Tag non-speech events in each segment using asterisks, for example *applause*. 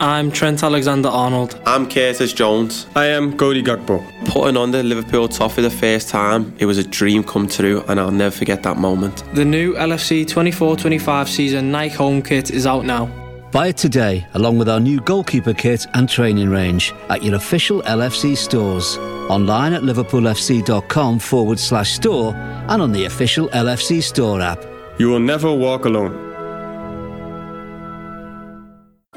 I'm Trent Alexander Arnold. I'm Curtis Jones. I am Cody Gakpo. Putting on the Liverpool top for the first time, it was a dream come true, and I'll never forget that moment. The new LFC 24 25 season Nike home kit is out now. Buy it today, along with our new goalkeeper kit and training range, at your official LFC stores. Online at liverpoolfc.com forward slash store and on the official LFC store app. You will never walk alone.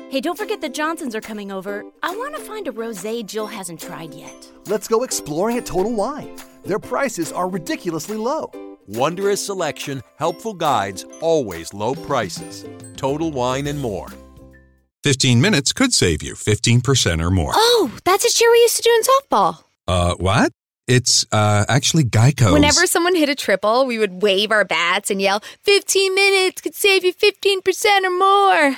Hey, don't forget the Johnsons are coming over. I want to find a rosé Jill hasn't tried yet. Let's go exploring at Total Wine. Their prices are ridiculously low. Wondrous selection, helpful guides, always low prices. Total Wine and more. 15 minutes could save you 15% or more. Oh, that's a cheer we used to do in softball. Uh, what? It's uh, actually Geico. Whenever someone hit a triple, we would wave our bats and yell, 15 minutes could save you 15% or more.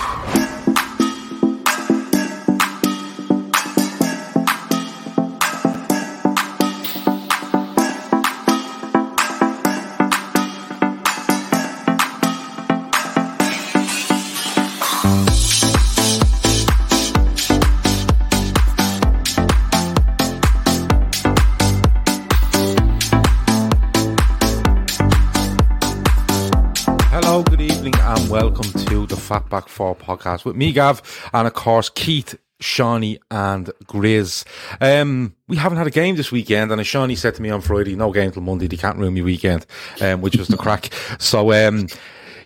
Welcome to the Fatback 4 podcast with me, Gav, and of course, Keith, Shawnee, and Grizz. Um, we haven't had a game this weekend, and as Shawnee said to me on Friday, no game till Monday, they can't ruin me weekend, um, which was the crack. *laughs* So, um,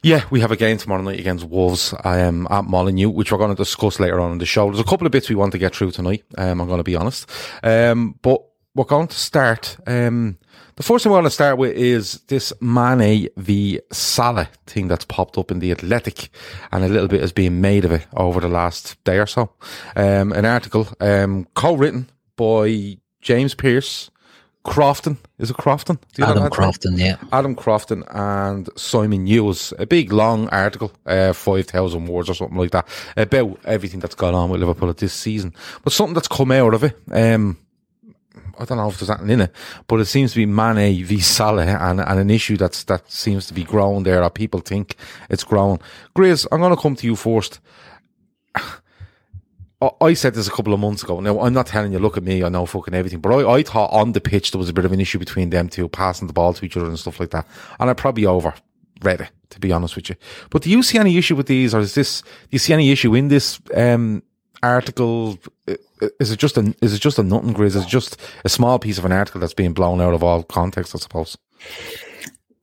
yeah, we have a game tomorrow night against Wolves um, at Molyneux, which we're going to discuss later on in the show. There's a couple of bits we want to get through tonight, um, I'm going to be honest. Um, but we're going to start. Um, the first thing we want to start with is this Mane v Salah thing that's popped up in the Athletic, and a little bit is being made of it over the last day or so. Um, an article um, co-written by James Pearce, Crafton. Is it Crafton? Adam? Crafton, yeah. Adam Crafton and Simon Hughes. A big long article, uh, 5,000 words or something like that, about everything that's gone on with Liverpool this season. But something that's come out of it, um, I don't know if there's anything in it, but it seems to be Mane v Salah and, and an issue that's that seems to be growing there, or people think it's growing. Grizz, I'm going to come to you first. *sighs* I- said this a couple of months ago. Now, I'm not telling you, look at me, I know fucking everything, but I, I thought on the pitch there was a bit of an issue between them two, passing the ball to each other and stuff like that. And I probably overread it, to be honest with you. But do you see any issue with these, or is this, do you see any issue in this, um, article? Is it just a, is it just a nothing grizz? Is it just a small piece of an article that's being blown out of all context, I suppose?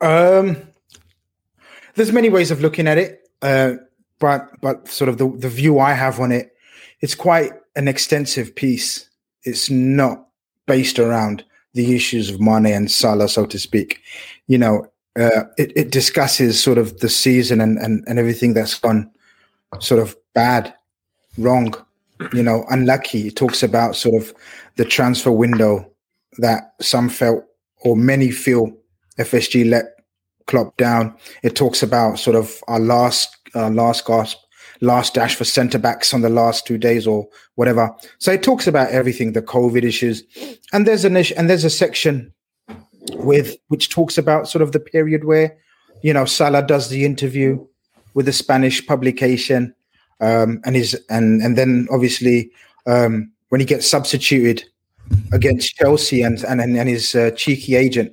Um, there's many ways of looking at it, uh, but but sort of the the view I have on it, it's quite an extensive piece. It's not based around the issues of Mane and Salah, so to speak. You know, uh, it it discusses sort of the season and and and everything that's gone sort of bad, wrong, you know, unlucky. It talks about sort of the transfer window that some felt or many feel FSG let Klopp down. It talks about sort of our last uh, last gasp, last dash for centre backs on the last two days or whatever. So it talks about everything, the COVID issues, and there's an issue, and there's a section with which talks about sort of the period where you know Salah does the interview with the Spanish publication, um, and his and and then obviously um, when he gets substituted against Chelsea and and and his uh, cheeky agent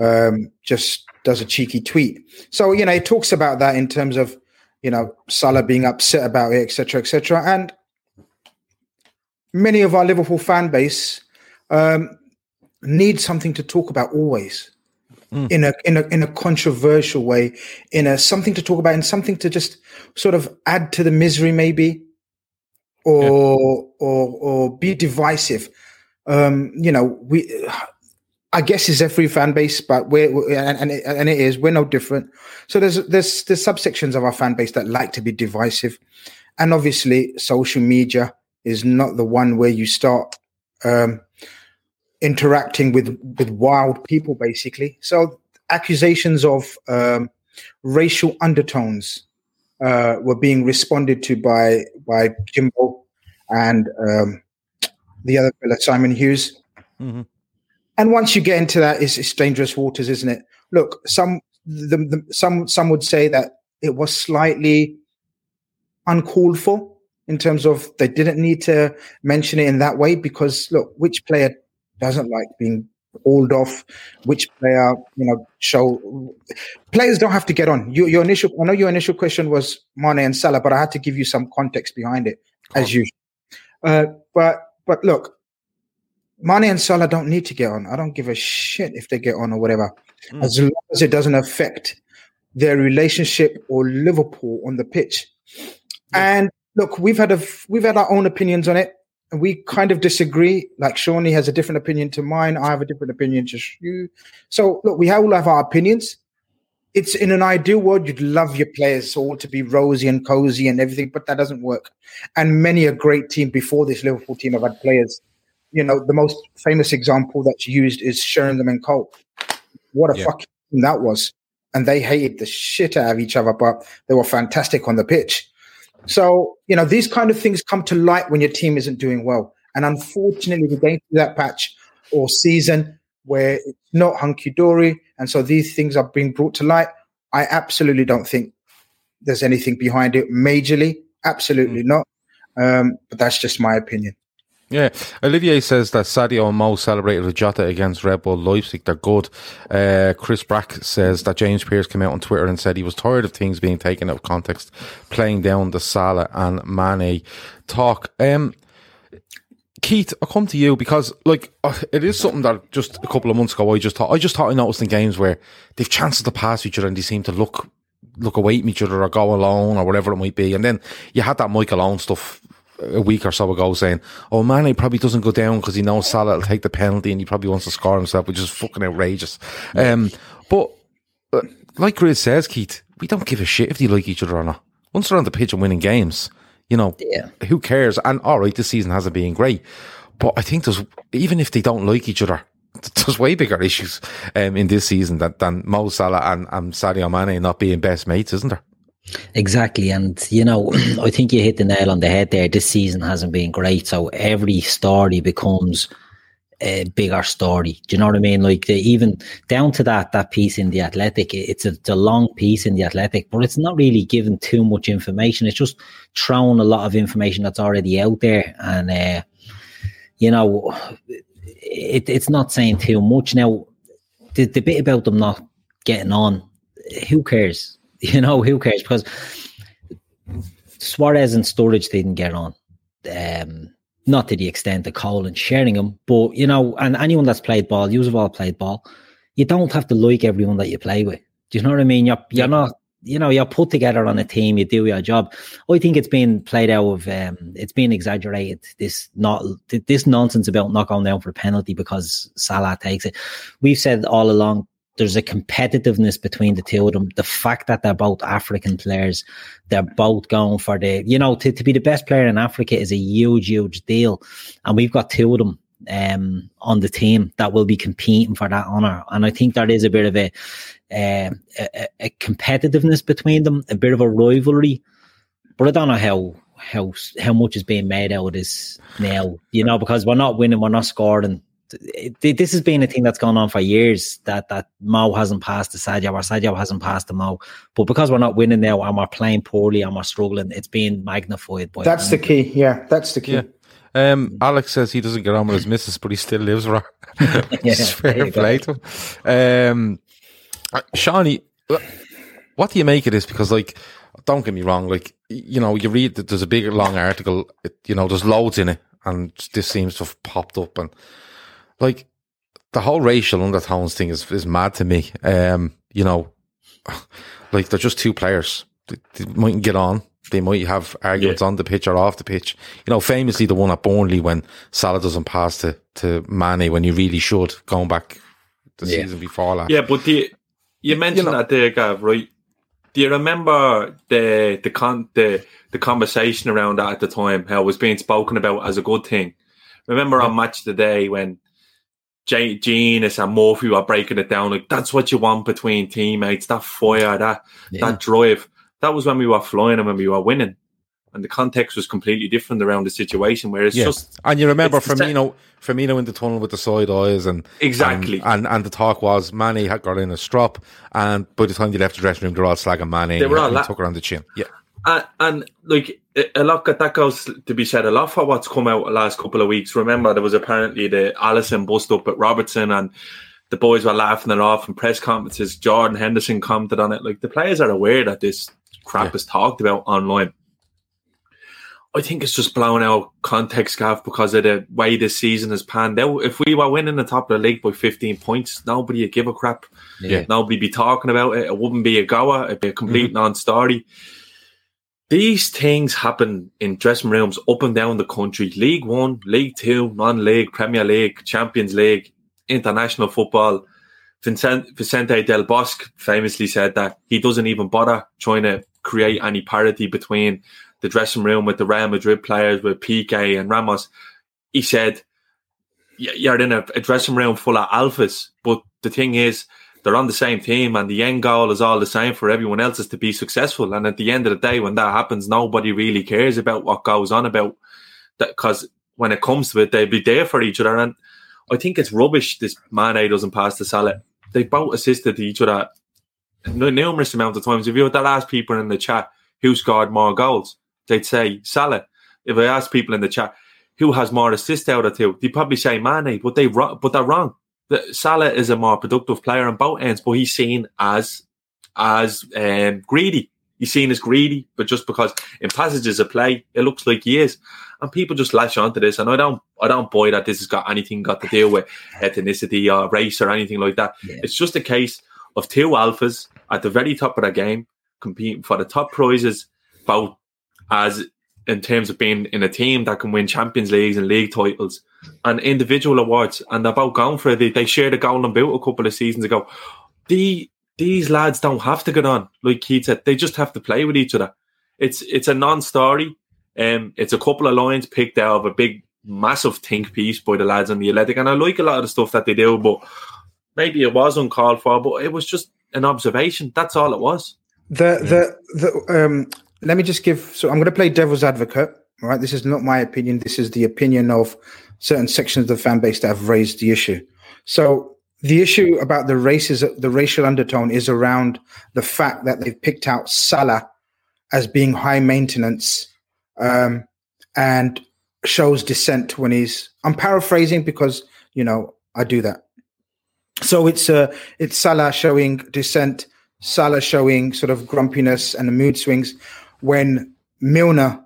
um, just does a cheeky tweet. So you know, he talks about that in terms of you know Salah being upset about it, etc., etc. And many of our Liverpool fan base um, need something to talk about always. In a in a in a controversial way, in a something to talk about, and something to just sort of add to the misery, maybe, or or or be divisive. Um, you know, we I guess it's every fan base, but we're, we're- and and it, and it is we're no different. So there's there's there's subsections of our fan base that like to be divisive, and obviously social media is not the one where you start um, interacting with with wild people, basically. So accusations of um, racial undertones uh, were being responded to by by Jimbo and um, the other fellow Simon Hughes. Mm-hmm. And once you get into that, it's, it's dangerous waters, isn't it? Look, some the, the, some some would say that it was slightly uncalled for in terms of they didn't need to mention it in that way because look, which player doesn't like being hauled off? Which player, you know, show players don't have to get on. Your, your initial, I know your initial question was Mane and Salah, but I had to give you some context behind it as usual. Uh, but but look, Mane and Salah don't need to get on. I don't give a shit if they get on or whatever, Mm. as long as it doesn't affect their relationship or Liverpool on the pitch. And look, we've had a we've had our own opinions on it, and we kind of disagree. Like Shawnee has a different opinion to mine. I have a different opinion to you. So look, we all have our opinions. It's in an ideal world, you'd love your players all to be rosy and cozy and everything, but that doesn't work. And many a great team before this Liverpool team have had players. You know, the most famous example that's used is Sheringham and Cole. What a Yeah. fucking team that was. And they hated the shit out of each other, but they were fantastic on the pitch. So, you know, these kind of things come to light when your team isn't doing well. And unfortunately, we're going through that patch or season where it's not hunky dory. And so these things are being brought to light. I absolutely don't think there's anything behind it majorly. Absolutely not. Um, but that's just my opinion. Yeah, Olivier says that Sadio and Mo celebrated with Jota against Red Bull Leipzig. They're good. Uh, Chris Brack says that James Pearce came out on Twitter and said he was tired of things being taken out of context, playing down the Salah and Mane talk. Um, Keith, I'll come to you because, like, uh, it is something that just a couple of months ago I just thought I just thought I noticed in games where they've chances to pass each other and they seem to look look away from each other or go alone or whatever it might be. And then you had that Michael Owen stuff a week or so ago saying, "Oh, Mane probably doesn't go down because he knows Salah will take the penalty and he probably wants to score himself," which is fucking outrageous. Um, but uh, like Grizz says, Keith, we don't give a shit if they like each other or not. Once they're on the pitch and winning games, you know, who cares? And all right, this season hasn't been great, but I think there's even if they don't like each other. *laughs* There's way bigger issues um, in this season than, than Mo Salah and, and Sadio Mane not being best mates, isn't there? Exactly. And, you know, *clears throat* I think you hit the nail on the head there. This season hasn't been great. So every story becomes a bigger story. Do you know what I mean? Like the, even down to that, that piece in the athletic, it's a, it's a long piece in the athletic, but it's not really given too much information. It's just throwing a lot of information that's already out there. And, uh, you know, it, it's not saying too much. Now, the, the bit about them not getting on, who cares? *laughs* You know, who cares? Because Suarez and Sturridge didn't get on. Um, not to the extent of Cole and Sheringham, but you know, and anyone that's played ball, you have all played ball. You don't have to like everyone that you play with. Do you know what I mean? You're you're not, you know, you're put together on a team. You do your job. I think it's been played out of, um, it's been exaggerated. This not this nonsense about not going down for a penalty because Salah takes it. We've said all along there's a competitiveness between the two of them. The fact that they're both African players, they're both going for the, you know, to, to be the best player in Africa is a huge, huge deal. And we've got two of them um, on the team that will be competing for that honour. And I think there is a bit of a, uh, a, a competitiveness between them, a bit of a rivalry. But I don't know how how how much is being made out of this now, you know, because we're not winning, we're not scoring it, this has been a thing that's gone on for years that that Mo hasn't passed to Sadio or Sadio hasn't passed to Mo. But because we're not winning now and we're playing poorly and we're struggling, it's being magnified. By That's the key. Yeah, that's the key. Yeah. Um, Alex says he doesn't get on with his missus, but he still lives with *laughs* *laughs* her. Yeah, fair play to him. Um, uh, Shawnee, uh, what do you make of this? Because, like, don't get me wrong, like, you know, you read that there's a big, long article, it, you know, there's loads in it, and this seems to have popped up, and, like, the whole racial undertones thing is, is mad to me. Um, you know, *sighs* like, they're just two players. They, they mightn't get on. They might have arguments on the pitch or off the pitch. You know, famously the one at Burnley when Salah doesn't pass to, to Mane when you really should, going back the Yeah. season before that. Yeah, but the, you mentioned that there, Gav, right? Do you remember the the con the the conversation around that at the time? How it was being spoken about as a good thing. Remember on Match of the Day when Jay, Jenas and Murphy were breaking it down like that's what you want between teammates, that fire, that Yeah. that drive. That was when we were flying and when we were winning. And the context was completely different around the situation where it's Yeah. just and you remember the sa- Firmino, Firmino in the tunnel with the side eyes, and Exactly. and and, and the talk was Mane had got in a strop, and by the time they left the dressing room, they're all slagging Mane. They were all and la- took her on the chin. Yeah, And, and like a- lot that goes to be said a lot for what's come out the last couple of weeks. Remember, there was apparently the Alisson bust up at Robertson, and the boys were laughing it off in press conferences. Jordan Henderson commented on it. Like the players are aware that this crap is talked about online. I think it's just blown out context, Gav, because of the way this season has panned out. If we were winning the top of the league by 15 points, nobody would give a crap. Yeah. Nobody'd be talking about it. It wouldn't be a goer. It'd be a complete mm-hmm. non-story. These things happen in dressing rooms up and down the country. League One, League Two, non-league, Premier League, Champions League, international football. Vicente Del Bosque famously said that he doesn't even bother trying to create any parity between the dressing room with the Real Madrid players, with Piqué and Ramos. He said, you're in a dressing room full of alphas, but the thing is, they're on the same team, and the end goal is all the same for everyone else is to be successful. And at the end of the day, when that happens, nobody really cares about what goes on about that because when it comes to it, they'll be there for each other. And I think it's rubbish. This Mane doesn't pass the Salah. They both assisted each other numerous amount of times. If you were to ask people in the chat who scored more goals, they'd say Salah. If I ask people in the chat who has more assists out of two, they'd probably say Mane, but they but they're wrong. The, Salah is a more productive player on both ends, but he's seen as as um, greedy. He's seen as greedy, but just because in passages of play, it looks like he is, and people just latch onto this. And I don't, I don't buy that this has got anything got to do with *laughs* ethnicity or race or anything like that. It's just a case of two alphas at the very top of the game competing for the top prizes, both as in terms of being in a team that can win Champions Leagues and league titles and individual awards. And both going for it. They, they shared a golden boot a couple of seasons ago. The these lads don't have to get on, like Keith said. They just have to play with each other. It's it's a non-story. Um, it's a couple of lines picked out of a big, massive think piece by the lads on the Athletic, and I like a lot of the stuff that they do. But maybe it was uncalled for, but it was just an observation. That's all it was. The the the um let me just give so I'm going to play devil's advocate, all right? This is not my opinion. This is the opinion of certain sections of the fan base that have raised the issue. So the issue about the races the racial undertone is around the fact that they've picked out Salah as being high maintenance um and shows dissent when he's I'm paraphrasing because you know I do that. So it's uh it's Salah showing dissent, Salah showing sort of grumpiness and the mood swings when Milner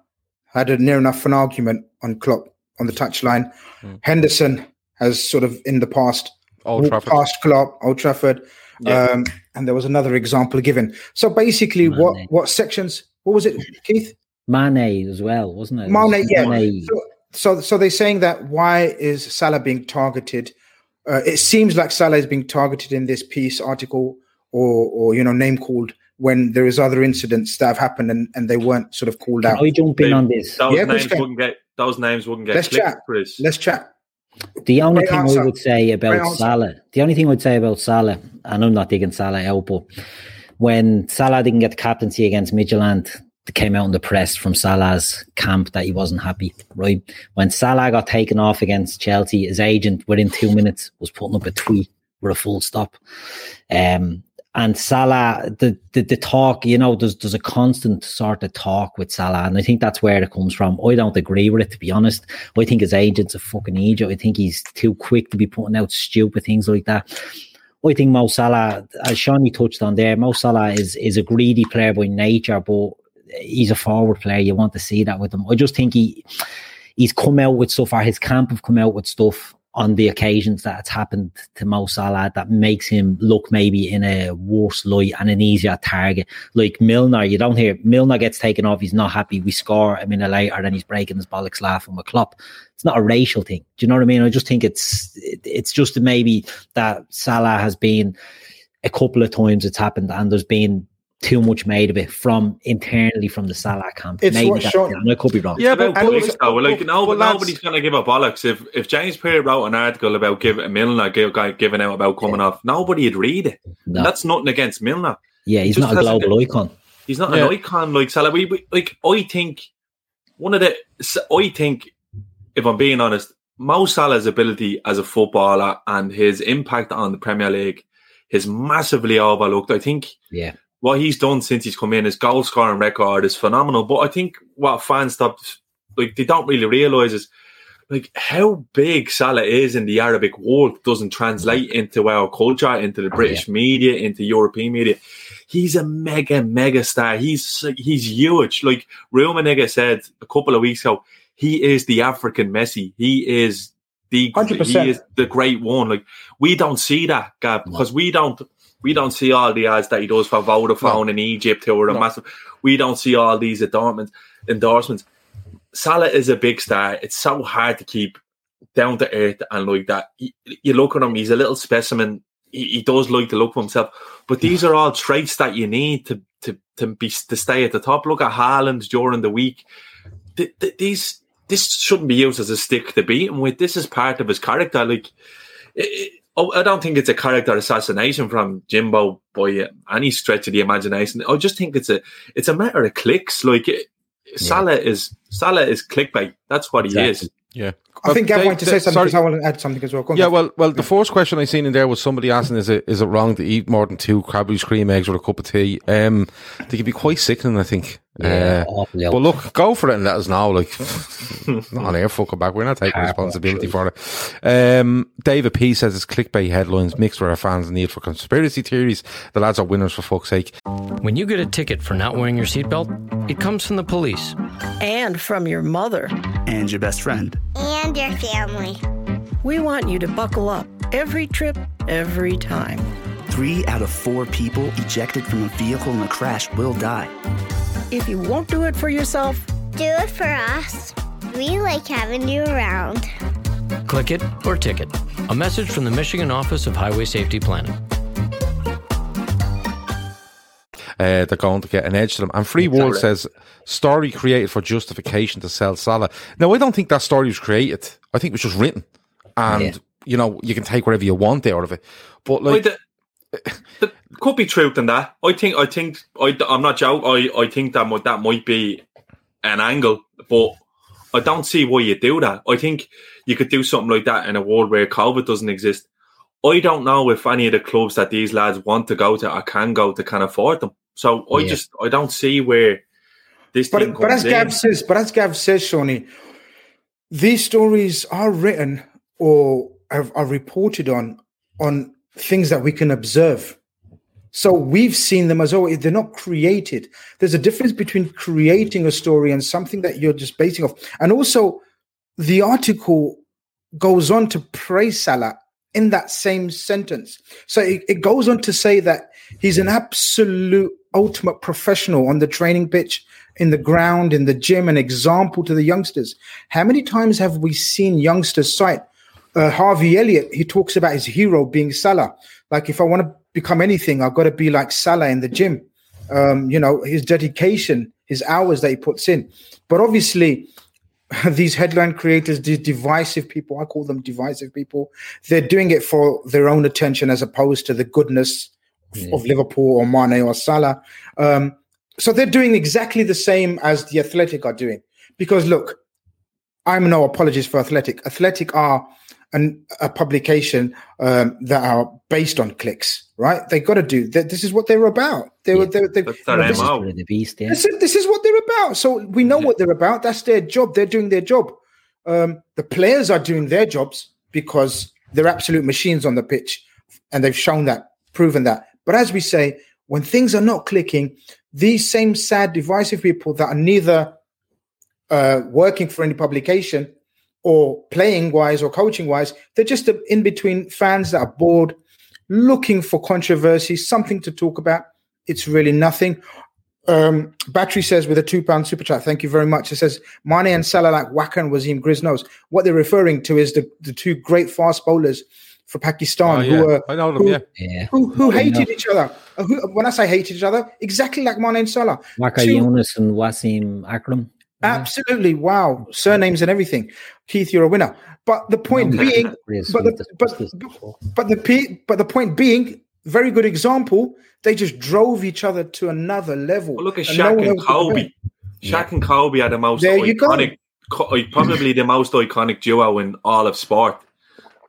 had a near enough an argument on Klopp on the touchline. Henderson has sort of in the past Old Trafford. past Klopp, Old Trafford, Yeah. um, and there was another example given. So basically, what what sections? What was it, Keith? Mane as well, wasn't it? It Mane, was yeah. Mane. So, so, so they're saying that why is Salah being targeted? Uh, it seems like Salah is being targeted in this piece, article, or, or you know, name called when there is other incidents that have happened and, and they weren't sort of called out. Are jump in on this? Those Yeah, names wouldn't get those names wouldn't get Let's clicked, chat. Chris. Let's chat. The only Great thing answer. I would say about. Salah, the only thing I'd say about Salah, and I'm not digging Salah out, but when Salah didn't get the captaincy against Midtjylland, it came out in the press from Salah's camp that he wasn't happy, right? When Salah got taken off against Chelsea, his agent within two minutes was putting up a tweet with a full stop. Um, and Salah, the, the the talk, you know, there's there's a constant sort of talk with Salah, and I think that's where it comes from. I don't agree with it, to be honest. I think his agent's a fucking idiot. I think he's too quick to be putting out stupid things like that. I think Mo Salah, as Shawnee touched on there, Mo Salah is is a greedy player by nature, but he's a forward player. You want to see that with him. I just think he he's come out with stuff, or his camp have come out with stuff on the occasions that it's happened to Mo Salah that makes him look maybe in a worse light and an easier target. Like Milner, you don't hear Milner gets taken off, he's not happy. We score a minute later, then he's breaking his bollocks laughing with Klopp. It's not a racial thing. Do you know what I mean? I just think it's it's just maybe that Salah has been a couple of times it's happened and there's been too much made of it from internally from the Salah camp. It's Maybe what that's Sean- it, I could be wrong. Yeah, but, and clicks, also- though. Like, no, but but nobody's going to give a bollocks. If if James Pearce wrote an article about giving Milner give, guy giving out about coming off, nobody would read it. No. That's nothing against Milner. Yeah, he's Just not a hasn't global icon. He's not Yeah. an icon like Salah. We, we like I think one of the I think if I'm being honest, Mo Salah's ability as a footballer and his impact on the Premier League is massively overlooked. I think Yeah. What he's done since he's come in, his goal scoring record is phenomenal. But I think what fans stop like they don't really realise is like how big Salah is in the Arabic world doesn't translate into our culture, into the British media, into European media. He's a mega, mega star. He's he's huge. Like Rummenigge said a couple of weeks ago, he is the African Messi. He is the 100%. he is the great one. Like we don't see that, Gav, because we don't we don't see all the ads that he does for Vodafone in Egypt who are a massive. We don't see all these endorsements. Endorsements. Salah is a big star. It's so hard to keep down to earth and like that. You look at him; he's a little specimen. He, he does like to look for himself, but these are all traits that you need to to to be to stay at the top. Look at Haaland during the week. Th- th- these this shouldn't be used as a stick to beat him with. This is part of his character. Like, it, it- oh, I don't think it's a character assassination from Jimbo by any stretch of the imagination. I just think it's a it's a matter of clicks. Like it, Salah is Salah is clickbait. That's what he is. Yeah. I think Gav Dave- wanted to say something sorry. because I want to add something as well. Go Yeah, well, well, the first question I seen in there was somebody asking, "Is it is it wrong to eat more than two Cadbury's cream eggs with a cup of tea?" Um, they can be quite sickening, I think. Yeah, uh, but look, go for it and let us know. Like, *laughs* not on air, fucking back. We're not taking responsibility for it. Um, David P says it's clickbait headlines mixed with our fans' need for conspiracy theories. The lads are winners for fuck's sake. When you get a ticket for not wearing your seatbelt, it comes from the police. And from your mother. And your best friend. And your family. We want you to buckle up every trip, every time. Three out of four people ejected from a vehicle in a crash will die. If you won't do it for yourself, Do it for us. We like having you around. Click it or ticket. A message from the Michigan Office of Highway Safety Planning. Uh, they're going to get an edge to them. And Free World says story created for justification to sell Salah. Now, I don't think that story was created. I think it was just written, and Yeah. you know you can take whatever you want out of it. But Like, like, the, the, could be truth in that. I think. I think. I, I'm not joking. I, I think that might, that might be an angle, but I don't see why you do that. I think you could do something like that in a world where COVID doesn't exist. I don't know if any of the clubs that these lads want to go to or can go to can afford them. So I Yeah. just I don't see where this But, but as Gav says, but as Gav says, Shawnee, these stories are written or are, are reported on on things that we can observe. So we've seen them as well. They're not created. There's a difference between creating a story and something that you're just basing off. And also, the article goes on to praise Salah in that same sentence. So it, it goes on to say that he's an absolute ultimate professional on the training pitch, in the ground, in the gym, an example to the youngsters. How many times have we seen youngsters cite uh, Harvey Elliott? He talks about his hero being Salah. Like, if I want to become anything, I've got to be like Salah in the gym. Um, you know, his dedication, his hours that he puts in. But obviously, *laughs* these headline creators, these divisive people, I call them divisive people, they're doing it for their own attention as opposed to the goodness of- of Liverpool or Mane or Salah. Um, so they're doing exactly the same as the Athletic are doing. Because look, I'm no apologist for Athletic. Athletic are an, a publication um, that are based on clicks, right? They got to do. That. This is what they're about. They were. They, they, you know, this is- The beast, yeah. this is, this is what they're about. So we know what they're about. That's their job. They're doing their job. Um, the players are doing their jobs because they're absolute machines on the pitch, and they've shown that, proven that. But as we say, when things are not clicking, these same sad, divisive people that are neither uh, working for any publication or playing wise or coaching wise, they're just in between fans that are bored, looking for controversy, something to talk about. It's really nothing. Um, Battery says with a two pound super chat, thank you very much. It says Mane and Salah like Waqar and Wasim Griznos. What they're referring to is the, the two great fast bowlers for Pakistan Oh, who yeah. were I know them, who, yeah. Yeah. who, who I hated know. each other. Uh, who, when I say hated each other, exactly like Mane and Salah. Waqar Two- Younis and Wasim Akram. Absolutely, wow, surnames and everything. Keith, you're a winner. But the point No, being, *laughs* but the, the- but, but the but the point being, very good example. They just drove each other to another level. Well, look at and Shaq no and Kobe. compare. Shaq and Kobe are the most There you go. iconic, probably the most iconic duo in all of sport.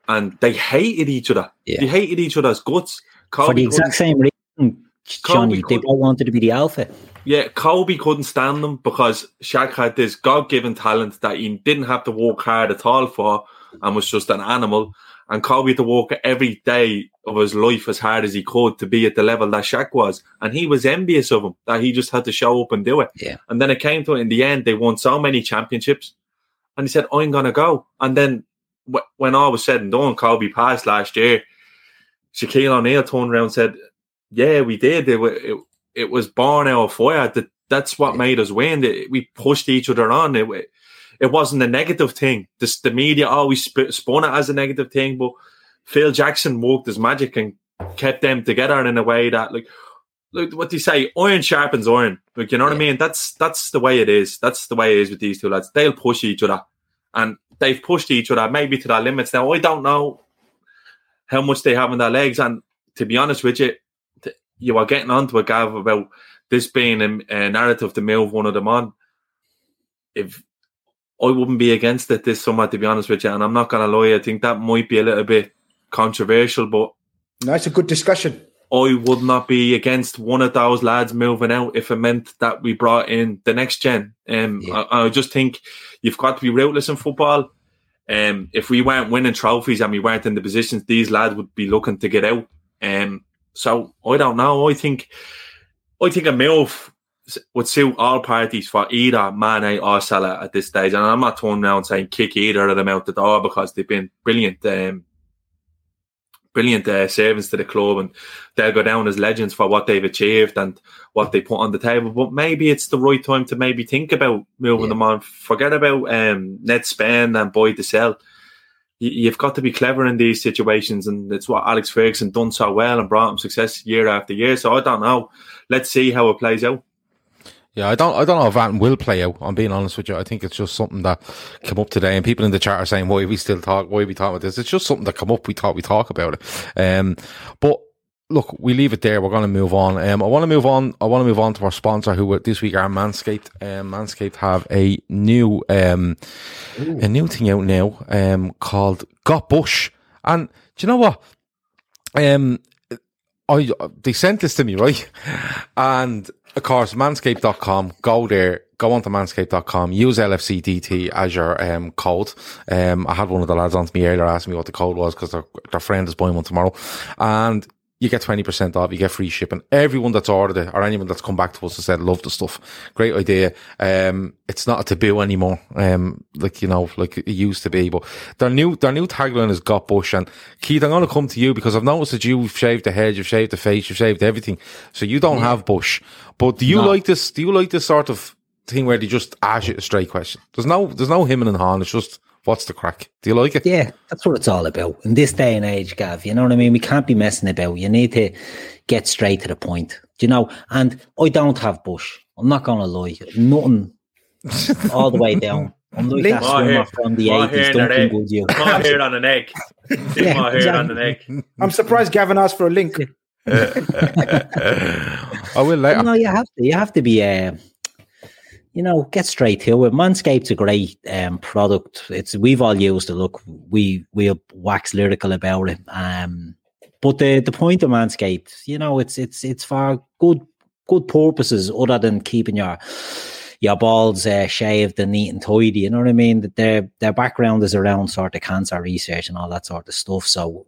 And they hated each other. Yeah. They hated each other's guts. Kobe For the exact same reason, Johnny, they both wanted to be the alpha. Yeah, Kobe couldn't stand them because Shaq had this God given talent that he didn't have to work hard at all for and was just an animal. And Kobe had to work every day of his life as hard as he could to be at the level that Shaq was. And he was envious of him that he just had to show up and do it. Yeah. And then it came to it in the end, they won so many championships. And he said, I'm going to go. And then when all was said and done, Kobe passed last year. Shaquille O'Neal turned around and said, Yeah, we did. It, it, it was born out of fire. That that's what made us win. It- we pushed each other on. It, it wasn't a negative thing. This, the media always sp- spun it as a negative thing, but Phil Jackson worked his magic and kept them together in a way that, like, like what they say, iron sharpens iron. Like, you know what I mean? That's that's the way it is. That's the way it is with these two lads. They'll push each other, and they've pushed each other maybe to their limits. Now, I don't know how much they have in their legs, and to be honest with you, you are getting onto a Gav about this being a, a narrative to move one of them on. If I wouldn't be against it this summer, to be honest with you, and I'm not going to lie, I think that might be a little bit controversial, but No, it's a good discussion. I would not be against one of those lads moving out if it meant that we brought in the next gen. Um, I, I just think you've got to be ruthless in football. Um, if we weren't winning trophies and we weren't in the positions, these lads would be looking to get out. Um, so I don't know. I think I think a move would suit all parties for either Mane or Salah at this stage. And I'm not turning around and saying kick either of them out the door because they've been brilliant. Um, brilliant uh, servants to the club and they'll go down as legends for what they've achieved and what they put on the table. But maybe it's the right time to maybe think about moving them on. Forget about um, Ned Spain and Boyd to sell. You've got to be clever in these situations, and it's what Alex Ferguson done so well and brought him success year after year. So I don't know. Let's see how it plays out. Yeah, I don't, I don't know if that will play out. I'm being honest with you. I think it's just something that came up today, and people in the chat are saying, "Why we still talk? Why we talk about this?" It's just something that come up. We thought we talk about it. Um, but look, we leave it there. We're going to move on. Um, I want to move on. I want to move on to our sponsor, who were- this week are Manscaped. Um, Manscaped have a new, um, a new thing out now, um, called Got Bush. And do you know what? Um, I they sent this to me, right? *laughs* And of course, manscaped.com, go there, go onto manscaped.com, use LFCDT as your um, code. Um, I had one of the lads on to me earlier asking me what the code was because their, their friend is buying one tomorrow. And you get 20% off, you get free shipping. Everyone that's ordered it or anyone that's come back to us and said, love the stuff. Great idea. Um, it's not a taboo anymore. Um, like, you know, like it used to be, but their new, their new tagline is got bush. And Keith, I'm going to come to you because I've noticed that you've shaved the head, you've shaved the face, you've shaved everything. So you don't have bush, but do you No. like this? Do you like this sort of thing where they just ask you a straight question? There's no, there's no him and han. It's just, what's the crack? Do you like it? Yeah, that's what it's all about. In this day and age, Gav, you know what I mean? We can't be messing about. You need to get straight to the point. Do you know? And I don't have bush. I'm not gonna lie. Nothing *laughs* all the way down. I'm like that More swimmer from the more hair eighties. in Don't their think egg. you. More hair on an egg. Yeah, more hair on an egg. I'm surprised Gavin asked for a link. I will later. No, you have to. You have to be. Uh, you know, get straight to it. Manscaped's a great um, product. It's we've all used it. Look, we we wax lyrical about it. Um, but the the point of Manscaped, you know, it's it's it's for good good purposes other than keeping your your balls uh, shaved and neat and tidy. You know what I mean? That their their background is around sort of cancer research and all that sort of stuff. So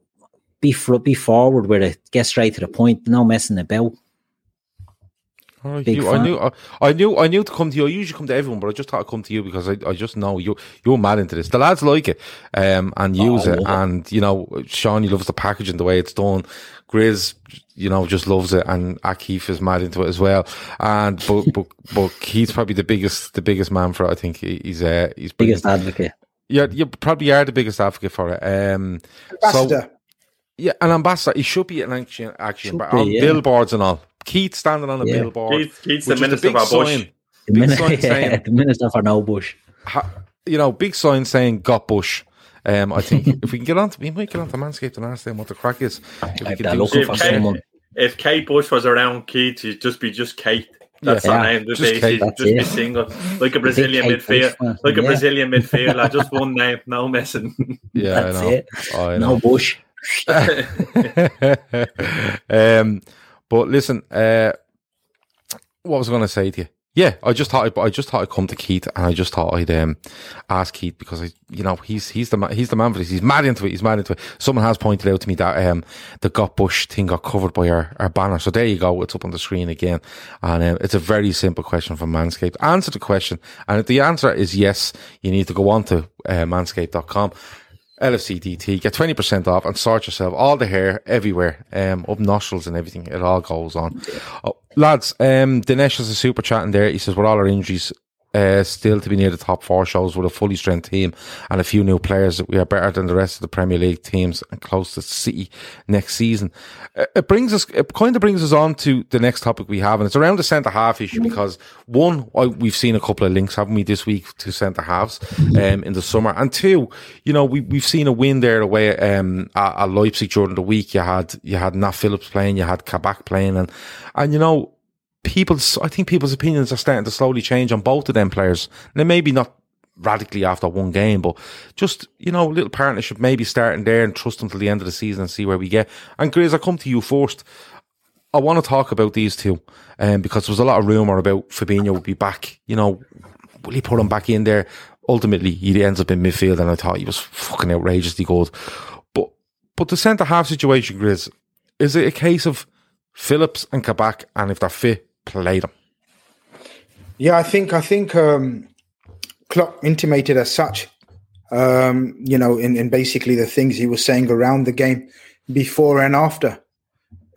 be fr- be forward with it. Get straight to the point. No messing about. Oh, Big you, I knew, I, I knew, I knew to come to you. I usually come to everyone, but I just thought I'd come to you because I, I just know you, you're mad into this. The lads like it, um, and Oh, use I it. love it. And, you know, Sean, he loves the packaging, the way it's done. Grizz, you know, just loves it. And Akif is mad into it as well. And, but, but, but he's probably the biggest, the biggest man for it. I think he, he's, uh, he's Biggest brilliant. advocate. Yeah, you probably are the biggest advocate for it. Um, so, Ambassador. Yeah, an ambassador. He should be an action, action Should but be, on yeah. billboards and all. Keith standing on a Yeah. billboard. Keith- Keith's the minister big of our bush. sign- The Big min- sign *laughs* yeah, saying, the minister for no bush. ha- you know, big sign saying "Got Bush." Um, I think if we can get on to, we might get on to Manscaped and ask them what the crack is. If we can do if, something. Kate, if Kate Bush was around Keith, he'd just be just Kate. That's Yeah. her name. Just Just, Kate. just, That's be it. single, like a Brazilian Kate midfield, Bush, like a yeah. Brazilian midfielder. Just *laughs* one name, no messing. Yeah, That's I know. it. I No bush. Um, but listen, uh, what was I going to say to you? Yeah, I just thought I, I just thought I'd come to Keith and I just thought I'd um, ask Keith because I, you know, he's he's the man, he's the man for this. He's mad into it. He's mad into it. Someone has pointed out to me that um, the Got Bush thing got covered by our, our banner. So there you go. It's up on the screen again, and um, it's a very simple question from Manscaped. Answer the question, and if the answer is yes, you need to go on to uh, manscaped.com. LFCDT, get 20% off and sort yourself all the hair everywhere, um, up nostrils and everything. It all goes on. Oh, lads, um, Dinesh has a super chat in there. He says, with all our injuries, uh, still to be near the top four shows with a fully strength team and a few new players. We are better than the rest of the Premier League teams and close to City next season. Uh, It brings us, it kind of brings us on to the next topic we have, and it's around the centre half issue because one, we've seen a couple of links, haven't we, this week to centre halves um, in the summer, and two, you know, we we've seen a win there away um, at, at Leipzig during the week. You had you had Nat Phillips playing, you had Kabak playing, and and you know people's I think people's opinions are starting to slowly change on both of them players. Now maybe not radically after one game, but just, you know, a little partnership maybe starting there and trust them till the end of the season and see where we get. And Grizz, I come to you first. I want to talk about these two, um, because there was a lot of rumour about Fabinho would be back. You know, will he put him back in there? Ultimately, he ends up in midfield, and I thought he was fucking outrageously good. But but the centre half situation, Grizz, is it a case of Phillips and Kabak, and if they're fit, play them? Yeah, I think I think um, Klopp intimated as such. Um, you know, in, in basically the things he was saying around the game, before and after.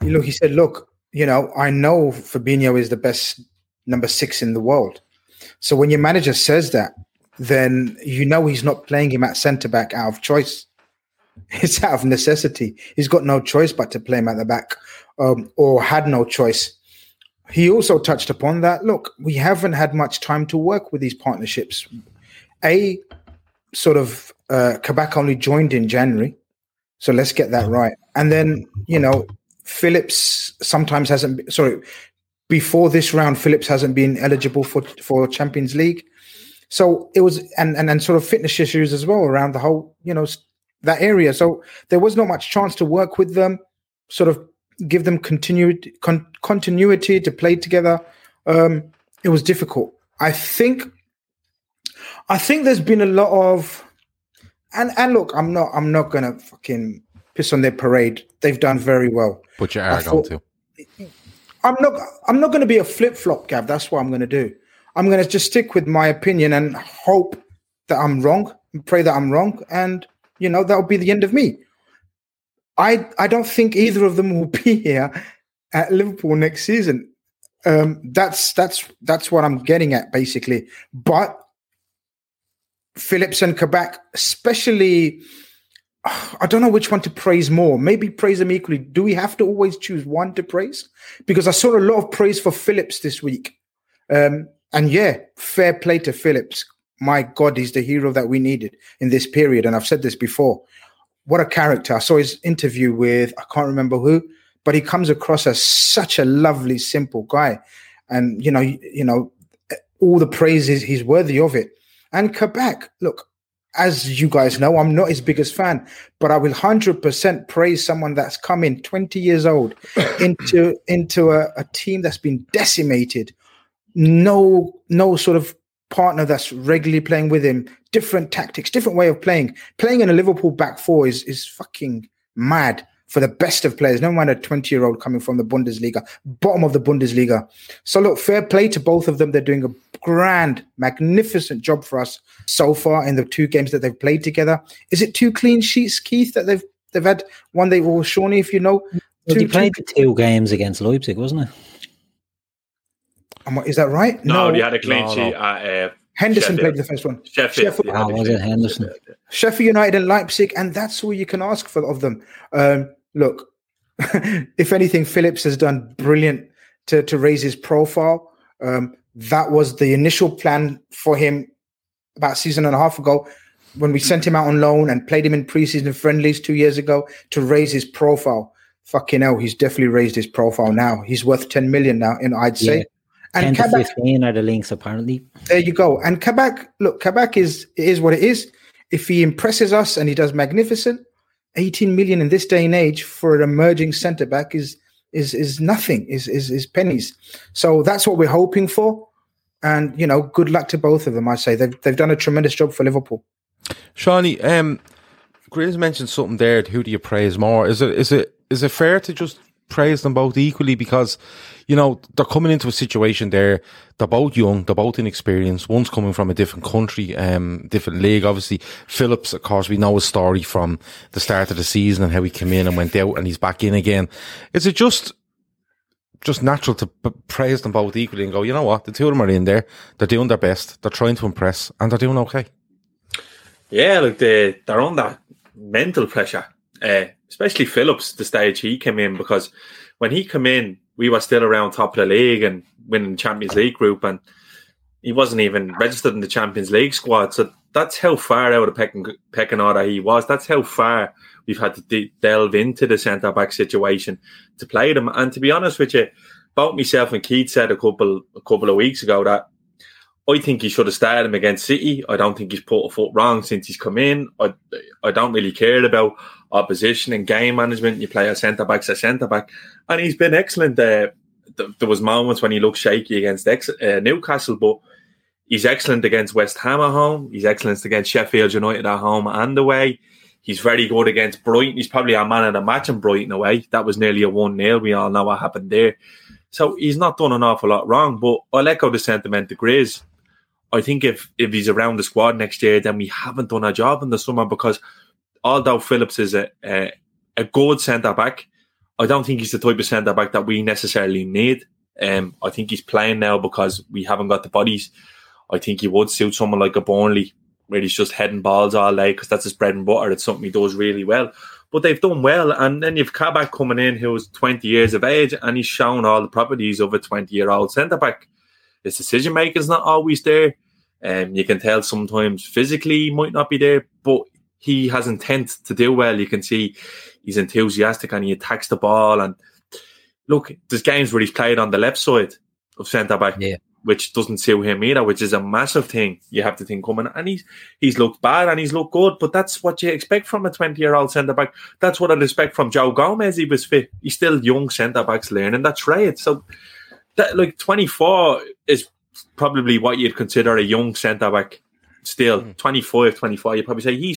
Look, he said, "Look, you know, I know Fabinho is the best number six in the world. So when your manager says that, then you know he's not playing him at centre back out of choice. *laughs* It's out of necessity. He's got no choice but to play him at the back, um, or had no choice." He also touched upon that. Look, we haven't had much time to work with these partnerships. A sort of uh, Kabak only joined in January, so let's get that right. And then you know, Phillips sometimes hasn't. Sorry, before this round, Phillips hasn't been eligible for for Champions League. So it was, and and and sort of fitness issues as well around the whole, you know, that area. So there was not much chance to work with them. Sort of give them continuity con- continuity to play together. Um, it was difficult. I think. I think there's been a lot of, and and look, I'm not I'm not gonna fucking piss on their parade. They've done very well. Put your I are thought- to. I'm not I'm not going to be a flip flop, Gav. That's what I'm going to do. I'm going to just stick with my opinion and hope that I'm wrong. Pray that I'm wrong, and you know that'll be the end of me. I I don't think either of them will *laughs* be here at Liverpool next season. Um, that's that's that's what I'm getting at basically. But Phillips and Kabak, especially, I don't know which one to praise more. Maybe praise them equally. Do we have to always choose one to praise? Because I saw a lot of praise for Phillips this week. Um, and yeah, fair play to Phillips. My God, he's the hero that we needed in this period. And I've said this before. What a character. I saw his interview with, I can't remember who, but he comes across as such a lovely, simple guy. And, you know, you, know, all the praises, he's worthy of it. And Kabak, look, as you guys know, I'm not his biggest fan, but I will 100% praise someone that's come in 20 years old *coughs* into into a, a team that's been decimated. No, no sort of partner that's regularly playing with him. Different tactics, different way of playing. Playing in a Liverpool back four is is fucking mad for the best of players. No matter 20 year old coming from the Bundesliga, bottom of the Bundesliga. So look, fair play to both of them. They're doing a grand, magnificent job for us so far in the two games that they've played together. Is it two clean sheets, Keith, that they've they've had? One they were Shawnee, if you know. Well, he played the two games against Leipzig, wasn't it? Am I- Is that right? No, they had a clean No, sheet no. at uh, Henderson Sheffield. played the first one. Sheffield. Sheffield. they had was it Henderson? Sheffield United and Leipzig, and that's all you can ask for of them. Um, look, *laughs* if anything, Phillips has done brilliant to to raise his profile. Um, that was the initial plan for him about a season and a half ago. when we sent him out on loan and played him in preseason friendlies two years ago to raise his profile. Fucking hell, he's definitely raised his profile now. He's worth 10 million now, and I'd say. Yeah. And 10 to Kabak, 15 are the links, apparently. there you go. And Kabak, look, Kabak is is what it is. If he impresses us and he does magnificent, 18 million in this day and age for an emerging centre back is is is nothing, is is is pennies. So that's what we're hoping for. And you know, good luck to both of them. I say they've they've done a tremendous job for Liverpool. Shawnee, um, Grizz mentioned something there. Who do you praise more? Is it is it is it fair to just praise them both equally because you know they're coming into a situation there. They're both young, they're both inexperienced. One's coming from a different country, um, different league. Obviously, Phillips, of course, we know his story from the start of the season and how he came in and went out, and he's back in again. Is it just just natural to praise them both equally and go, you know what, the two of them are in there, they're doing their best, they're trying to impress, and they're doing okay. Yeah, look, they they're under mental pressure, uh, especially Phillips. The stage he came in because when he came in, we were still around top of the league and winning the Champions League group, and he wasn't even registered in the Champions League squad. So that's how far out of pecking pecking order he was. That's how far we've had to de- delve into the centre back situation to play them. And to be honest with you, both myself and Keith said a couple a couple of weeks ago that I think he should have started him against City. I don't think he's put a foot wrong since he's come in. I I don't really care about opposition and game management. You play a centre back, a centre back, and he's been excellent. Uh, th- there was moments when he looked shaky against ex- uh, Newcastle, but he's excellent against West Ham at home. He's excellent against Sheffield United at home and away. He's very good against Brighton. He's probably our man of the match in Brighton away. That was nearly a one 0 We all know what happened there. So he's not done an awful lot wrong. But I'll echo the sentiment to Grizz. I think if if he's around the squad next year, then we haven't done our job in the summer because although Phillips is a a, a good centre back, I don't think he's the type of centre back that we necessarily need. Um, I think he's playing now because we haven't got the bodies. I think he would suit someone like a Burnley where he's just heading balls all day because that's his bread and butter. It's something he does really well. But they've done well, and then you've Kabak coming in who's 20 years of age, and he's shown all the properties of a 20 year old centre back. His decision making is not always there. Um, you can tell sometimes physically he might not be there, he has intent to do well. You can see he's enthusiastic and he attacks the ball. And look, there's games where he's played on the left side of centre back, Yeah. which doesn't suit him either, which is a massive thing. You have to think coming, and he's he's looked bad and he's looked good, but that's what you expect from a 20 year old centre back. That's what I'd expect from Joe Gomez. He was fit. He's still young centre backs learning. That's right. So that like 24 is probably what you'd consider a young centre back. Still, hmm. 25, 24, you'd probably say he's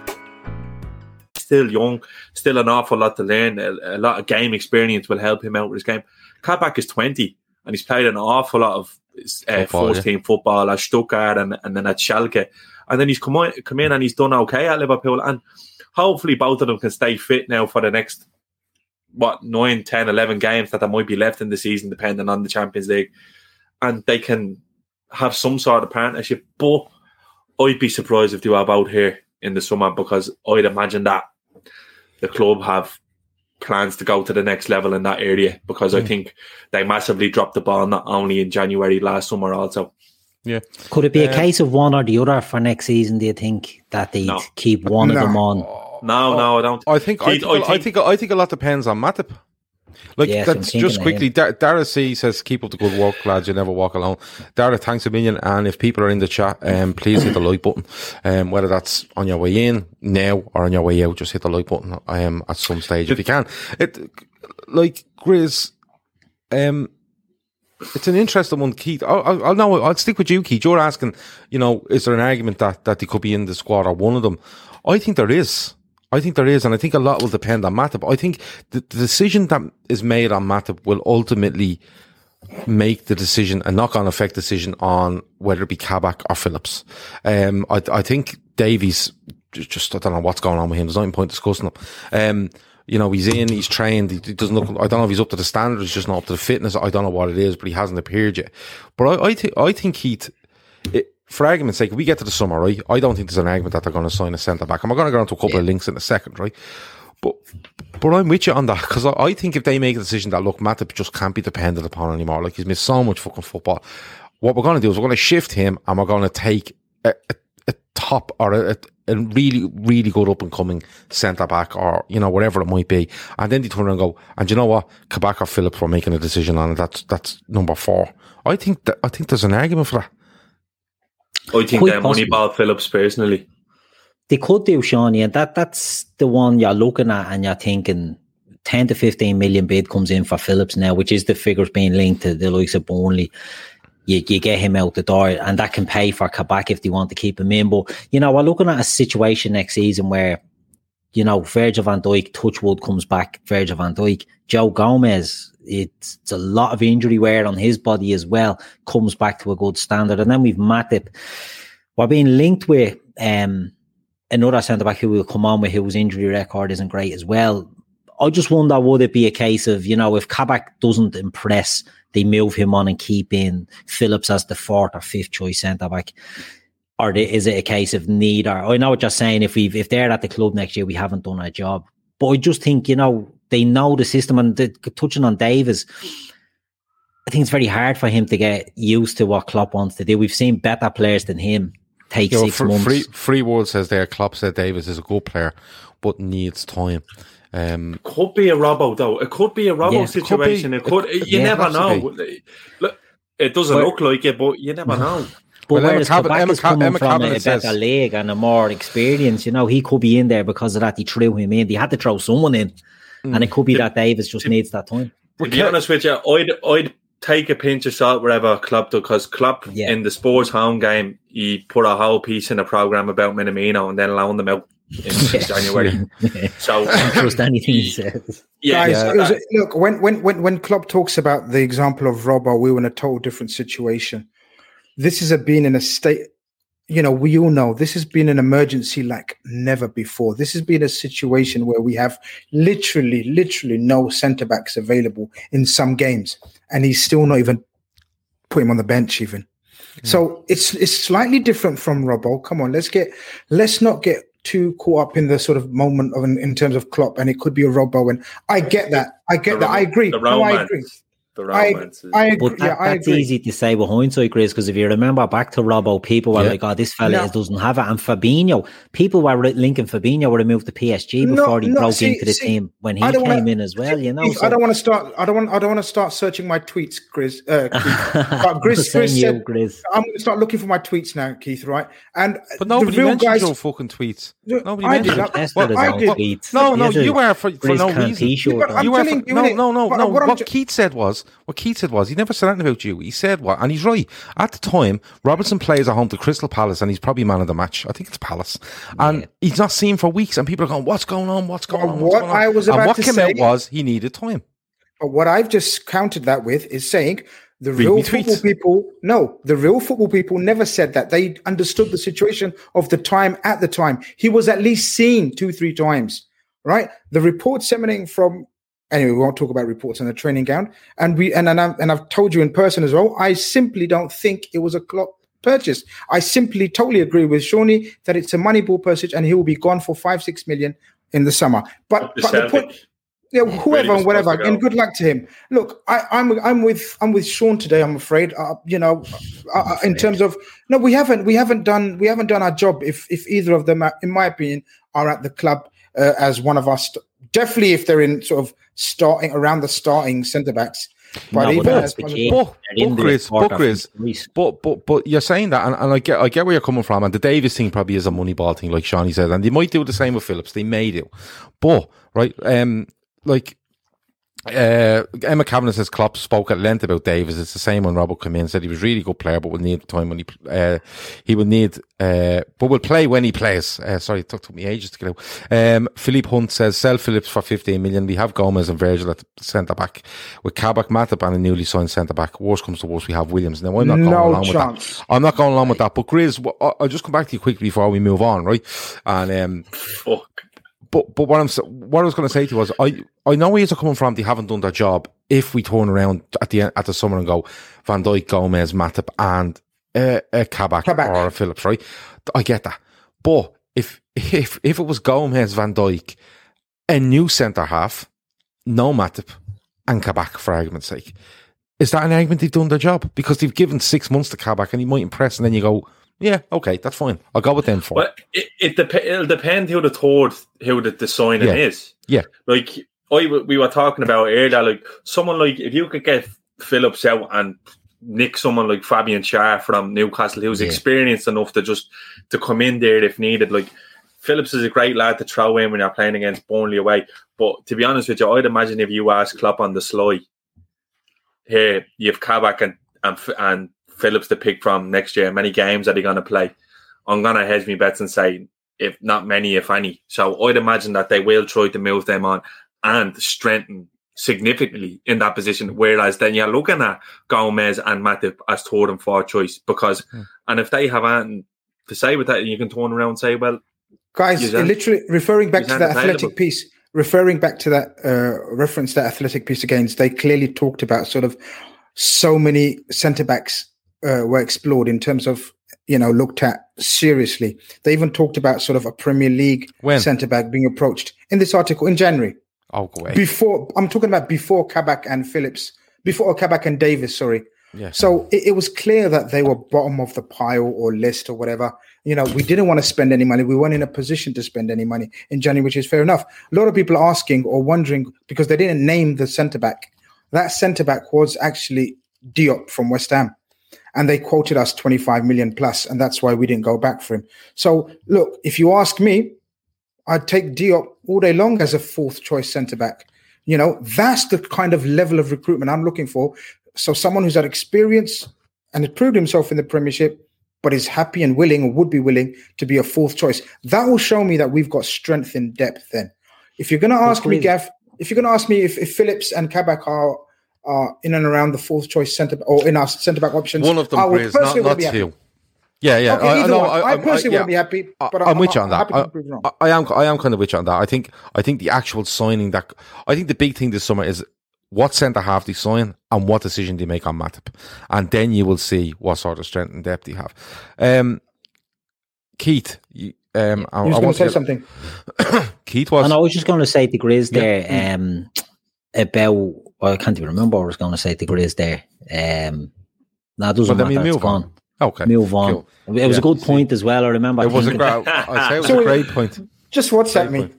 Still young, still an awful lot to learn. A, a lot of game experience will help him out with his game. Kabak is 20 and he's played an awful lot of uh, Football, first team football at Stuttgart and, and then at Schalke. And then he's come, on, come in and he's done okay at Liverpool. And hopefully both of them can stay fit now for the next, what, 9, 10, 11 games that there might be left in the season, depending on the Champions League. And they can have some sort of partnership. But I'd be surprised if they were about here in the summer because I'd imagine that the club have plans to go to the next level in that area because I Mm. think they massively dropped the ball not only in January last summer also. Yeah. Could it be a Um, case of one or the other for next season? Do you think that they would keep one of them on? No, no, I don't. I think I Keith, think, I think I think a lot depends on Matip. Like Yes, that's just quickly. Dar- Dara C says, "Keep up the good work, lads. You never walk alone." Dara, thanks a million. And if people are in the chat, um, please hit the like button. Um, whether that's on your way in now or on your way out, just hit the like button. Um, at some stage if you can. It like Grizz. Um, it's an interesting one, Keith. I'll, I'll, I'll know. I'll stick with you, Keith. You're asking, you know, is there an argument that that they could be in the squad or one of them? I think there is. I think there is, and I think a lot will depend on Matip. I think the, the decision that is made on Matip will ultimately make the decision, a knock-on effect decision on whether it be Kabak or Phillips. Um, I, I think Davies just I don't know what's going on with him. There's no point discussing him. Um, you know, he's in, he's trained. He, doesn't look. I don't know if he's up to the standard. He's just not up to the fitness. I don't know what it is, but he hasn't appeared yet. But I, I think I think Keith. It, for argument's sake, we get to the summer, right? I don't think there's an argument that they're going to sign a centre back. I'm going to go into a couple yeah. of links in a second, right? But but I'm with you on that because I, I, think if they make a decision that look, Matip just can't be depended upon anymore. Like he's missed so much fucking football. What we're going to do is we're going to shift him and we're going to take a, a, a top or a, a, really really good up and coming centre back or you know whatever it might be, and then they turn around and go, and you know what, Kabak or Phillips were making a decision on it. That's that's number four. I think that I think there's an argument for that. Oh, I think Quite money Moneyball Phillips personally. They could do, Shawnee, and that that's the one you're looking at and you're thinking 10 to 15 million bid comes in for Phillips now, which is the figures being linked to the likes of Burnley. You, you get him out the door, and that can pay for Kabak if they want to keep him in. But, you know, we're looking at a situation next season where, you know, Virgil van Dijk, Touchwood comes back, Virgil van Dijk, Joe Gomez, it's, it's, a lot of injury wear on his body as well, comes back to a good standard. And then we've Matip. We're being linked with um, another centre back who will come on with whose injury record isn't great as well. I just wonder would it be a case of, you know, if Kabak doesn't impress, they move him on and keep in Phillips as the fourth or fifth choice centre back? Or is it a case of need? Or I know what you're saying. If we've if they're at the club next year, we haven't done our job. But I just think, you know, they know the system and the, touching on Davis, I think it's very hard for him to get used to what Klopp wants to do. We've seen better players than him take you know, six months. Free, free World says there, Klopp said Davis is a good player, but needs time. Um, could be a Robbo though. It could be a Robbo yeah, situation. It could. Be, it could you yeah, never know. Look, it doesn't but, look like it, but you never know. But well, whereas Emma, Kabak Emma, is coming Emma from a better says, league and a more experience, you know, he could be in there because of that. He threw him in. They had to throw someone in, mm. and it could be that Davis just needs that time. To be honest with you, I'd I'd take a pinch of salt wherever Klopp do because Klopp yeah. in the sports home game he put a whole piece in a program about Minamino and then loaned them out in *laughs* yeah. January. *laughs* So trust anything he says. Yeah, Guys, was, look when when when when Klopp talks about the example of Robbo, we were in a total different situation. This has been in a state you know, we all know this has been an emergency like never before. This has been a situation where we have literally, literally no centre backs available in some games, and he's still not even put him on the bench even. Mm. So it's it's slightly different from Robbo. Come on, let's get let's not get too caught up in the sort of moment of in, in terms of Klopp, and it could be a Robbo. And I get that. I get the that. I agree. No, I agree the romance. I, I. But that, yeah, that's easy to say with hindsight, Chris, because if you remember back to Robbo, people were yeah. like, oh, this fella no. doesn't have it. And Fabinho, people were linking Fabinho would have moved to PSG before no, he no, broke see, into the see, team when he came wanna, in as well, you know. So. I don't want to start, I don't want, I don't want to start searching my tweets, Chris. Uh, *laughs* but Chris, Chris, you, said, Chris. I'm going to start looking for my tweets now, Keith, right? And but nobody the real mentioned guys, your fucking tweets. Nobody I mentioned did. Well, I did. Tweets. No, no, you were for, for no reason. You were no, no, no, no. What Keith said was, what Keith said was. He never said anything about you. He said what, and he's right. At the time, Robertson plays at home to Crystal Palace, and he's probably man of the match. I think it's Palace, and yeah. he's not seen for weeks. And people are going, "What's going on? What's going on?" What's what going? I was about and what to came say out was he needed time. But what I've just countered that with is saying the Read real football tweets. people, no, the real football people never said that. They understood the situation of the time at the time. He was at least seen two, three times, right? The reports emanating from anyway, we won't talk about reports on the training ground. And we and and, i and I've told you in person as well. I simply don't think it was a Klopp purchase. I simply totally agree with Shawnee that it's a money ball purchase, and he will be gone for five six million in the summer. But but the point. Yeah, whoever and whatever, and good luck to him. Look, I, am I'm, I'm with I'm with Sean today. I'm afraid, uh, you know, uh, uh in terms of no, we haven't we haven't done we haven't done our job. If if either of them, in my opinion, are at the club uh, as one of us, definitely if they're in sort of starting around the starting centre backs. But no, even as but, but, Chris, but, Chris, but, but, but you're saying that, and, and I get, I get where you're coming from, and the Davis thing probably is a money ball thing, like Shawnee said, and they might do the same with Phillips. They may do, but right, um, like Uh, Emma Kavanagh says Klopp spoke at length about Davis. It's the same when Robert came in. Said he was a really good player, but will need time when he uh, he will need, uh, but will play when he plays. Uh, sorry, it took, took me ages to get out. Um, Philippe Hunt says sell Phillips for fifteen million. We have Gomez and Virgil at centre back with Kabak, Matip, and a newly signed centre back. Worst comes to worst, we have Williams. Now I'm not No going along chance. with that. I'm not going along with that. But Grizz, I- I'll just come back to you quickly before we move on, right? And um, but but what I'm what I was going to say to you was I I know where you're coming from. They haven't done their job. If we turn around at the end, at the summer and go Van Dijk, Gomez, Matip, and uh, a Kabak, or a Phillips, right? I get that. But if if if it was Gomez, Van Dijk, a new centre half, no Matip, and Kabak for argument's sake, is that an argument they've done their job because they've given six months to Kabak and he might impress, and then you go, yeah, okay, that's fine. I'll go with them for. But it, it dep- it'll depend who the third, who the, the signing Yeah. is. Yeah. Like I, we were talking about earlier, like someone like if you could get Phillips out and nick someone like Fabian Schär from Newcastle, who's Yeah. experienced enough to just to come in there if needed. Like Phillips is a great lad to throw in when you're playing against Burnley away. But to be honest with you, I'd imagine if you ask Klopp on the sly, here you have Kabak and and, and Phillips to pick from next year. Many games are they going to play? I'm going to hedge my bets and say if not many, if any. So I'd imagine that they will try to move them on and strengthen significantly in that position. Whereas then you're looking at Gomez and Matip as third and fourth choice because, and if they have anything to say with that, you can turn around and say, well, Guys, Use that- literally referring back to that that athletic available. piece, referring back to that uh, reference that athletic piece again, they clearly talked about sort of so many centre backs uh, were explored in terms of you know looked at seriously. They even talked about sort of a Premier League centre back being approached in this article in January. Oh, away. Before I'm talking about before Kabak and Phillips, before or Kabak and Davis, sorry. Yeah. So it, it was clear that they were bottom of the pile or list or whatever. You know, we didn't want to spend any money. We weren't in a position to spend any money in January, which is fair enough. A lot of people are asking or wondering because they didn't name the centre back. That centre back was actually Diop from West Ham. And they quoted us 25 million plus, and that's why we didn't go back for him. So, look, if you ask me, I'd take Diop all day long as a fourth choice centre back. You know, that's the kind of level of recruitment I'm looking for. So, someone who's had experience and has proved himself in the Premiership, but is happy and willing or would be willing to be a fourth choice. That will show me that we've got strength in depth then. If you're going to ask me, Gav, if you're going to ask me if, if Phillips and Kabak are, are in and around the fourth choice centre or in our centre back options, One of them, I would Grizz, not, personally not wanna be happy. Yeah, yeah. Okay, I, I either know. one. I, I I'm- personally yeah. want to be happy, but I, I- am with you on that. I, wrong. I, I am. I am kind of with you on that. I think. I think the actual signing that. I think the big thing this summer is what centre half they sign and what decision they make on Matip, and then you will see what sort of strength and depth they have. Um, Keith, you, um, I, was I going want to say get- something. *coughs* Keith was. And I was just going to say to Grizz Yeah. there um, about, well, I can't even remember what I was going to say to Grizz there. Um, no, it doesn't Well, matter. we It's move on. Okay, Move on. cool. It was Yeah, a good point as well. I remember. It was a thinking- great. *laughs* I say it was So a great point. Just WhatsApp me.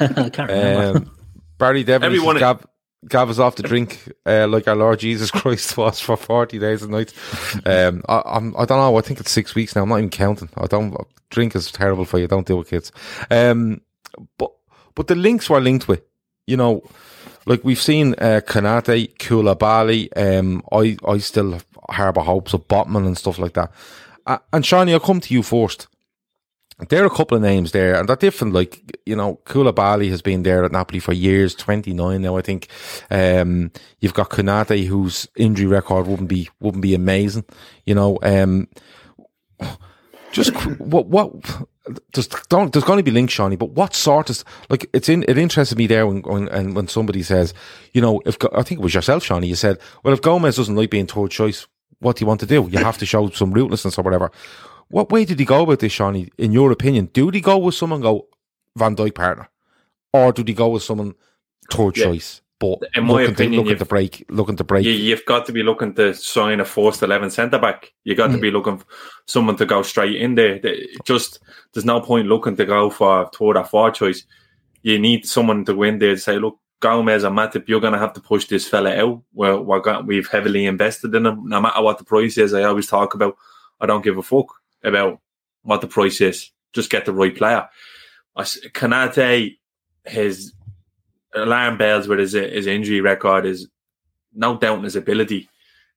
I can't remember. Um, Barry Devlin Everyone- says Gav, Gav is off the drink uh, like our Lord Jesus *laughs* Christ was for 40 days and nights. Um, I, I'm, I don't know. I think it's six weeks now. I'm not even counting. I don't. Drink is terrible for you. Don't do it, kids. Um, but but the links were linked with, you know, like we've seen uh, Konate, Koulibaly. Um, I I still harbour hopes of Botman and stuff like that. Uh, and Shawnee, I'll come to you first. There are a couple of names there, and they're different. Like you know, Koulibaly has been there at Napoli for years, twenty nine now, I think. Um, you've got Konate, whose injury record wouldn't be wouldn't be amazing. You know, um, *sighs* just what what there's don't there's going to be links, Shawnee, but what sort of like it's in it interested me there when when and when somebody says, you know, if I think it was yourself, Shawnee, you said, well, if Gomez doesn't like being third choice, what do you want to do? You have to show some ruthlessness or whatever. What way did he go about this, Shawnee? In your opinion, do he go with someone go Van Dijk partner, or do he go with someone third Yeah. choice? But In my looking, opinion, to, looking to break, looking to break. You, you've got to be looking to sign a first eleven centre back. You got to mm. be looking for someone to go straight in there. The- Just there's no point looking to go for third or fourth choice. You need someone to go in there and say, look, Gomez and Matip, you're going to have to push this fella out. We're, we're got, we've heavily invested in him. No matter what the price is, I always talk about. I don't give a fuck about what the price is. Just get the right player. I Konate has alarm bells with his his injury record is no doubt in his ability.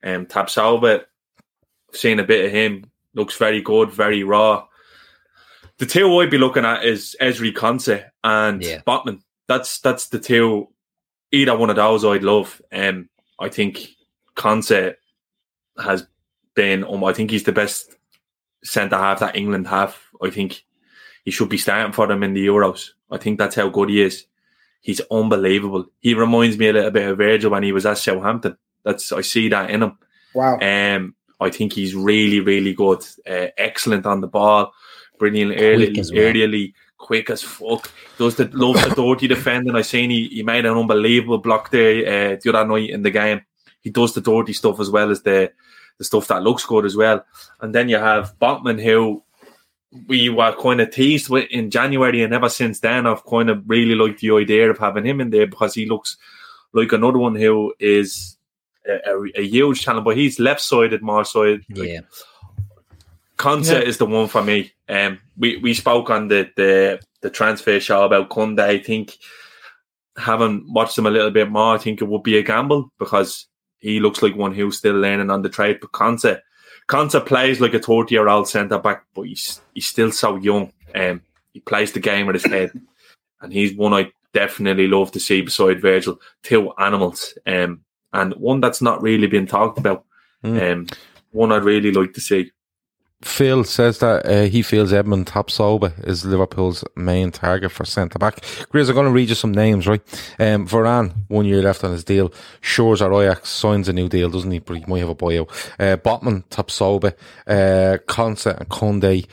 Um, Tapsoba, seen a bit of him, looks very good, very raw. The two I'd be looking at is Ezri Konsa and Yeah. Botman. That's that's the two. Either one of those I'd love. Um, I think Konsa has been. Um, I think he's the best centre half that England have. I think he should be starting for them in the Euros. I think that's how good he is. He's unbelievable. He reminds me a little bit of Virgil when he was at Southampton. That's I see that in him. Wow. Um, I think he's really, really good. Uh, excellent on the ball. Brilliant early, as well. early, quick as fuck. Does the loves the dirty *laughs* defending. I seen he, he made an unbelievable block there uh, the other night in the game. He does the dirty stuff as well as the the stuff that looks good as well. And then you have Botman who we were kind of teased with in January, and ever since then, I've kind of really liked the idea of having him in there because he looks like another one who is a, a, a huge talent, but he's left sided more side. Yeah. Conte Yeah. is the one for me. Um, we we spoke on the the, the transfer show about Kunde. I think having watched him a little bit more, I think it would be a gamble because he looks like one who's still learning on the trade. But Conte, Conte plays like a thirty year old centre back, but he's he's still so young. Um, he plays the game with his head, *laughs* and he's one I definitely love to see beside Virgil. Two animals, um, and one that's not really been talked about. Um, one I'd really like to see. Phil says that uh, he feels Edmond Tapsoba is Liverpool's main target for centre back. Grizz, I'm going to read you some names, right? Um, Varane, one year left on his deal. Schuurs or Ajax signs a new deal, doesn't he? But he might have a buyout. Uh, Botman, Tapsoba, uh, Konsa and Kunde.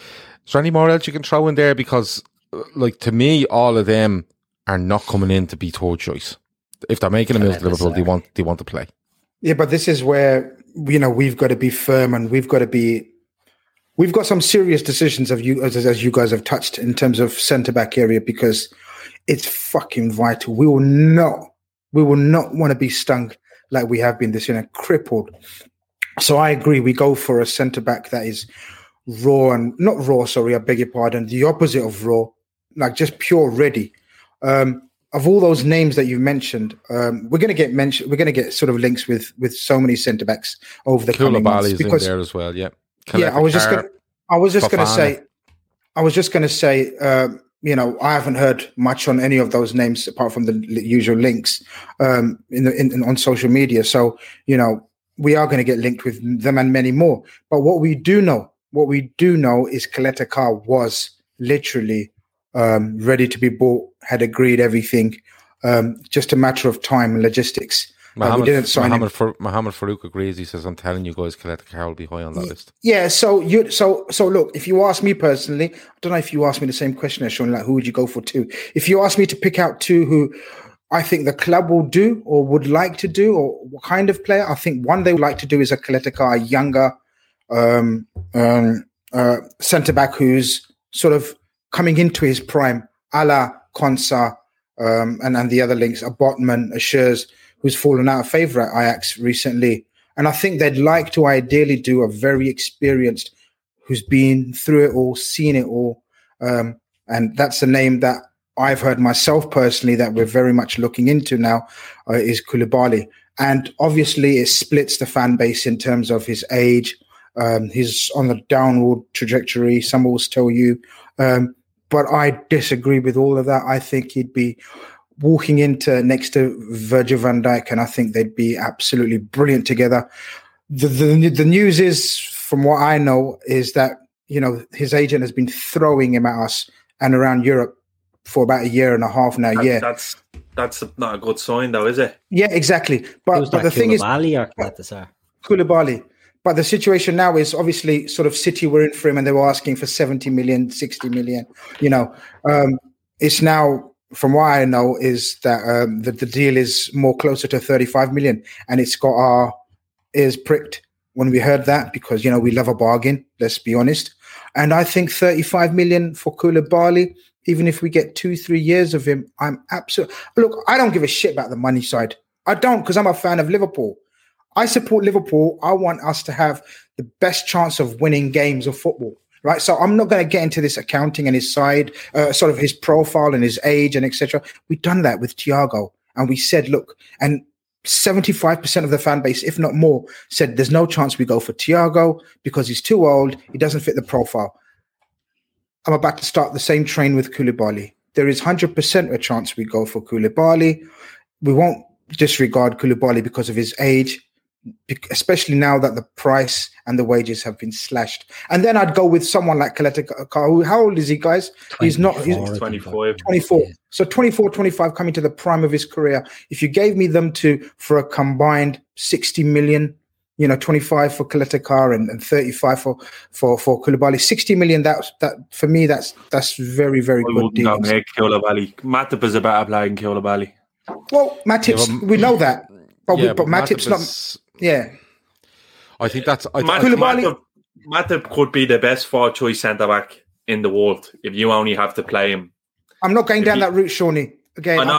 Is there any more else you can throw in there? Because, uh, like, to me, all of them are not coming in to be third choice. If they're making a move to Liverpool, they want, they want to play. Yeah, but this is where you know we've got to be firm and we've got to be. We've got some serious decisions of you as, as you guys have touched in terms of centre back area because it's fucking vital. We will not, we will not want to be stung like we have been this year and crippled. So I agree. We go for a centre back that is raw and not raw. Sorry, I beg your pardon. The opposite of raw, like just pure ready. Um, of all those names that you've mentioned, um, we're going to get mentioned. We're going to get sort of links with with so many centre backs over the coming months Koulibaly's in there as well, yeah. Yeah, I was just gonna, I was just going to say, I was just going to say, um, you know, I haven't heard much on any of those names apart from the usual links um, in, the, in, in on social media. So you know, we are going to get linked with them and many more. But what we do know, what we do know, is Caleta-Car was literally um, ready to be bought, had agreed everything. Um, just a matter of time and logistics. Uh, we Mohammed, didn't sign him. Mohammed, Mohammed Farouk agrees. He says, I'm telling you guys, Coletta Carroll will be high on that list. Yeah, so you so so look, if you ask me personally, I don't know if you asked me the same question as Sean, like who would you go for two? If you ask me to pick out two who I think the club will do or would like to do, or what kind of player, I think one they would like to do is a Caleta-Car, a younger um, um, uh, centre back who's sort of coming into his prime, a la Konsa um, and, and the other links, a Botman, a Schurz, who's fallen out of favour at Ajax recently. And I think they'd like to ideally do a very experienced, who's been through it all, seen it all. Um, and that's a name that I've heard myself personally that we're very much looking into now uh, is Koulibaly. And obviously, it splits the fan base in terms of his age. Um, he's on the downward trajectory. Some will tell you. Um, but I disagree with all of that. I think he'd be walking into next to Virgil van Dijk, and I think they'd be absolutely brilliant together. The, the the news is, from what I know, is that you know his agent has been throwing him at us and around Europe for about a year and a half now. That- yeah, that's that's not a good sign, though, is it? yeah, exactly. But but that the thing is, Koulibaly or Galatasaray? Koulibaly. But the situation now is obviously sort of City were in for him and they were asking for 70 million, 60 million. You know, um, it's now, from what I know, is that um, the, the deal is more closer to 35 million and it's got our ears pricked when we heard that because, you know, we love a bargain, let's be honest. And I think 35 million for Koulibaly, even if we get two, three years of him, I'm absolutely. Look, I don't give a shit about the money side. I don't because I'm a fan of Liverpool. I support Liverpool. I want us to have the best chance of winning games of football. Right. So I'm not going to get into this accounting and his side, uh, sort of his profile and his age and etc. We've done that with Thiago. and we said, look, and 75% of the fan base, if not more, said there's no chance we go for Thiago because he's too old. He doesn't fit the profile. I'm about to start the same train with Koulibaly. There is 100% a chance we go for Koulibaly. We won't disregard Koulibaly because of his age, especially now that the price and the wages have been slashed. And then I'd go with someone like Kaleta Kar- How old is he, guys? He's not. He's 24. 24. So 24, 25 coming to the prime of his career. If you gave me them to for a combined 60 million, you know, 25 for Caleta-Car and, and 35 for for for Koulibaly, 60 million, that's that for me, that's that's very, very I good wouldn't go deal. make Koulibaly. Matip is a better player than Koulibaly. Well, Matip's, Yeah, but- we know that. But, we, but but Matip's Matip not is- yeah. I think that's. I, Matip, I, Matip, Matip could be the best four choice centre back in the world if you only have to play him. I'm not going down that route, Shawnee. Again,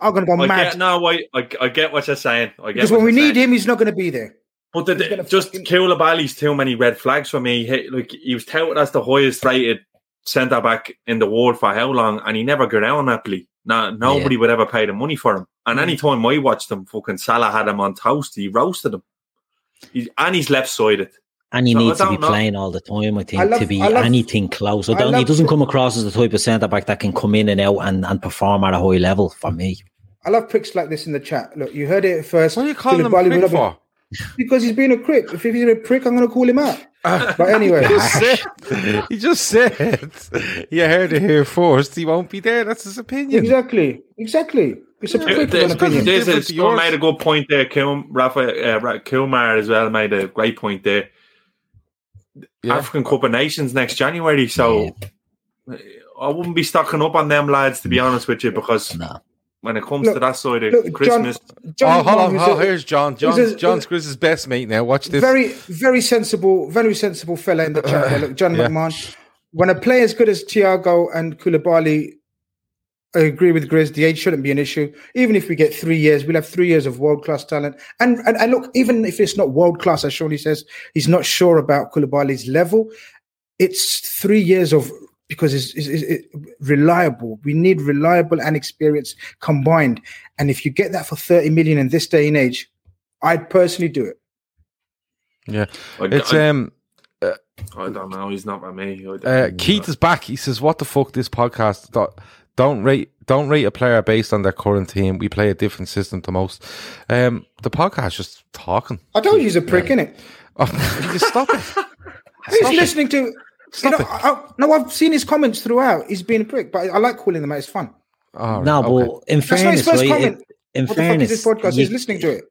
I'm going to go I mad. Get, no, I, I, I get what you're saying. I get because when we you're need saying. him, he's not going to be there. But the, the, just Koulibaly's too many red flags for me. He, like he was touted as the highest rated centre back in the world for how long, and he never got out on Napoli. No, nobody would ever pay the money for him. And Mm. any time I watched him, fucking Salah had him on toast. He roasted him, he, and he's left sided. And he So needs to be know. playing all the time, I think, I love- to be love- anything close. I I don't, he love- doesn't come across as the type of centre back that can come in and out and, and perform at a high level for me. I love pricks like this in the chat. Look, you heard it first. What are you calling him a prick for? Because he's being a prick. If he's a prick, I'm going to call him out. *laughs* but anyway, He just said, he just said, you heard it here first. He won't be there. That's his opinion. exactly, exactly. It's a prick of This, opinion. this is Scott made a good point there. Kil, Rafa, uh, Kilmar as well made a great point there. African Cup of Nations next January, so I wouldn't be stocking up on them lads to be honest with you because when it comes to that side of look, Christmas, John oh, hold on. Oh, a- here's John. who's John's, a- John's Chris's best mate now. Watch this. Very, very sensible, very sensible fella in the chat. there. Look, John Yeah. McMahon. When a player as good as Thiago and Koulibaly, I agree with Grizz. The age shouldn't be an issue. Even if we get three years, we'll have three years of world class talent. And, and and look, even if it's not world class, as Shawnee says, he's not sure about Koulibaly's level. It's three years of because it's, it's, it's reliable. We need reliable and experience combined. And if you get that for thirty million in this day and age, I'd personally do it. Yeah. I- It's, I- um, I don't know. He's not by me. I don't Uh, know. Keith is back. He says, "What the fuck? This podcast don't, don't rate don't rate a player based on their current team. We play a different system to most. Um, the podcast just talking. I don't use a prick, innit? *laughs* Oh, you stop it. *laughs* He's Stop it. listening to. You know, I, I- no, I've seen his comments throughout. He's been a prick, but I like calling them out. It's fun. Oh, no, but in That's not fairness, his first right, comment. in what the fuck is this podcast? you- He's listening to it.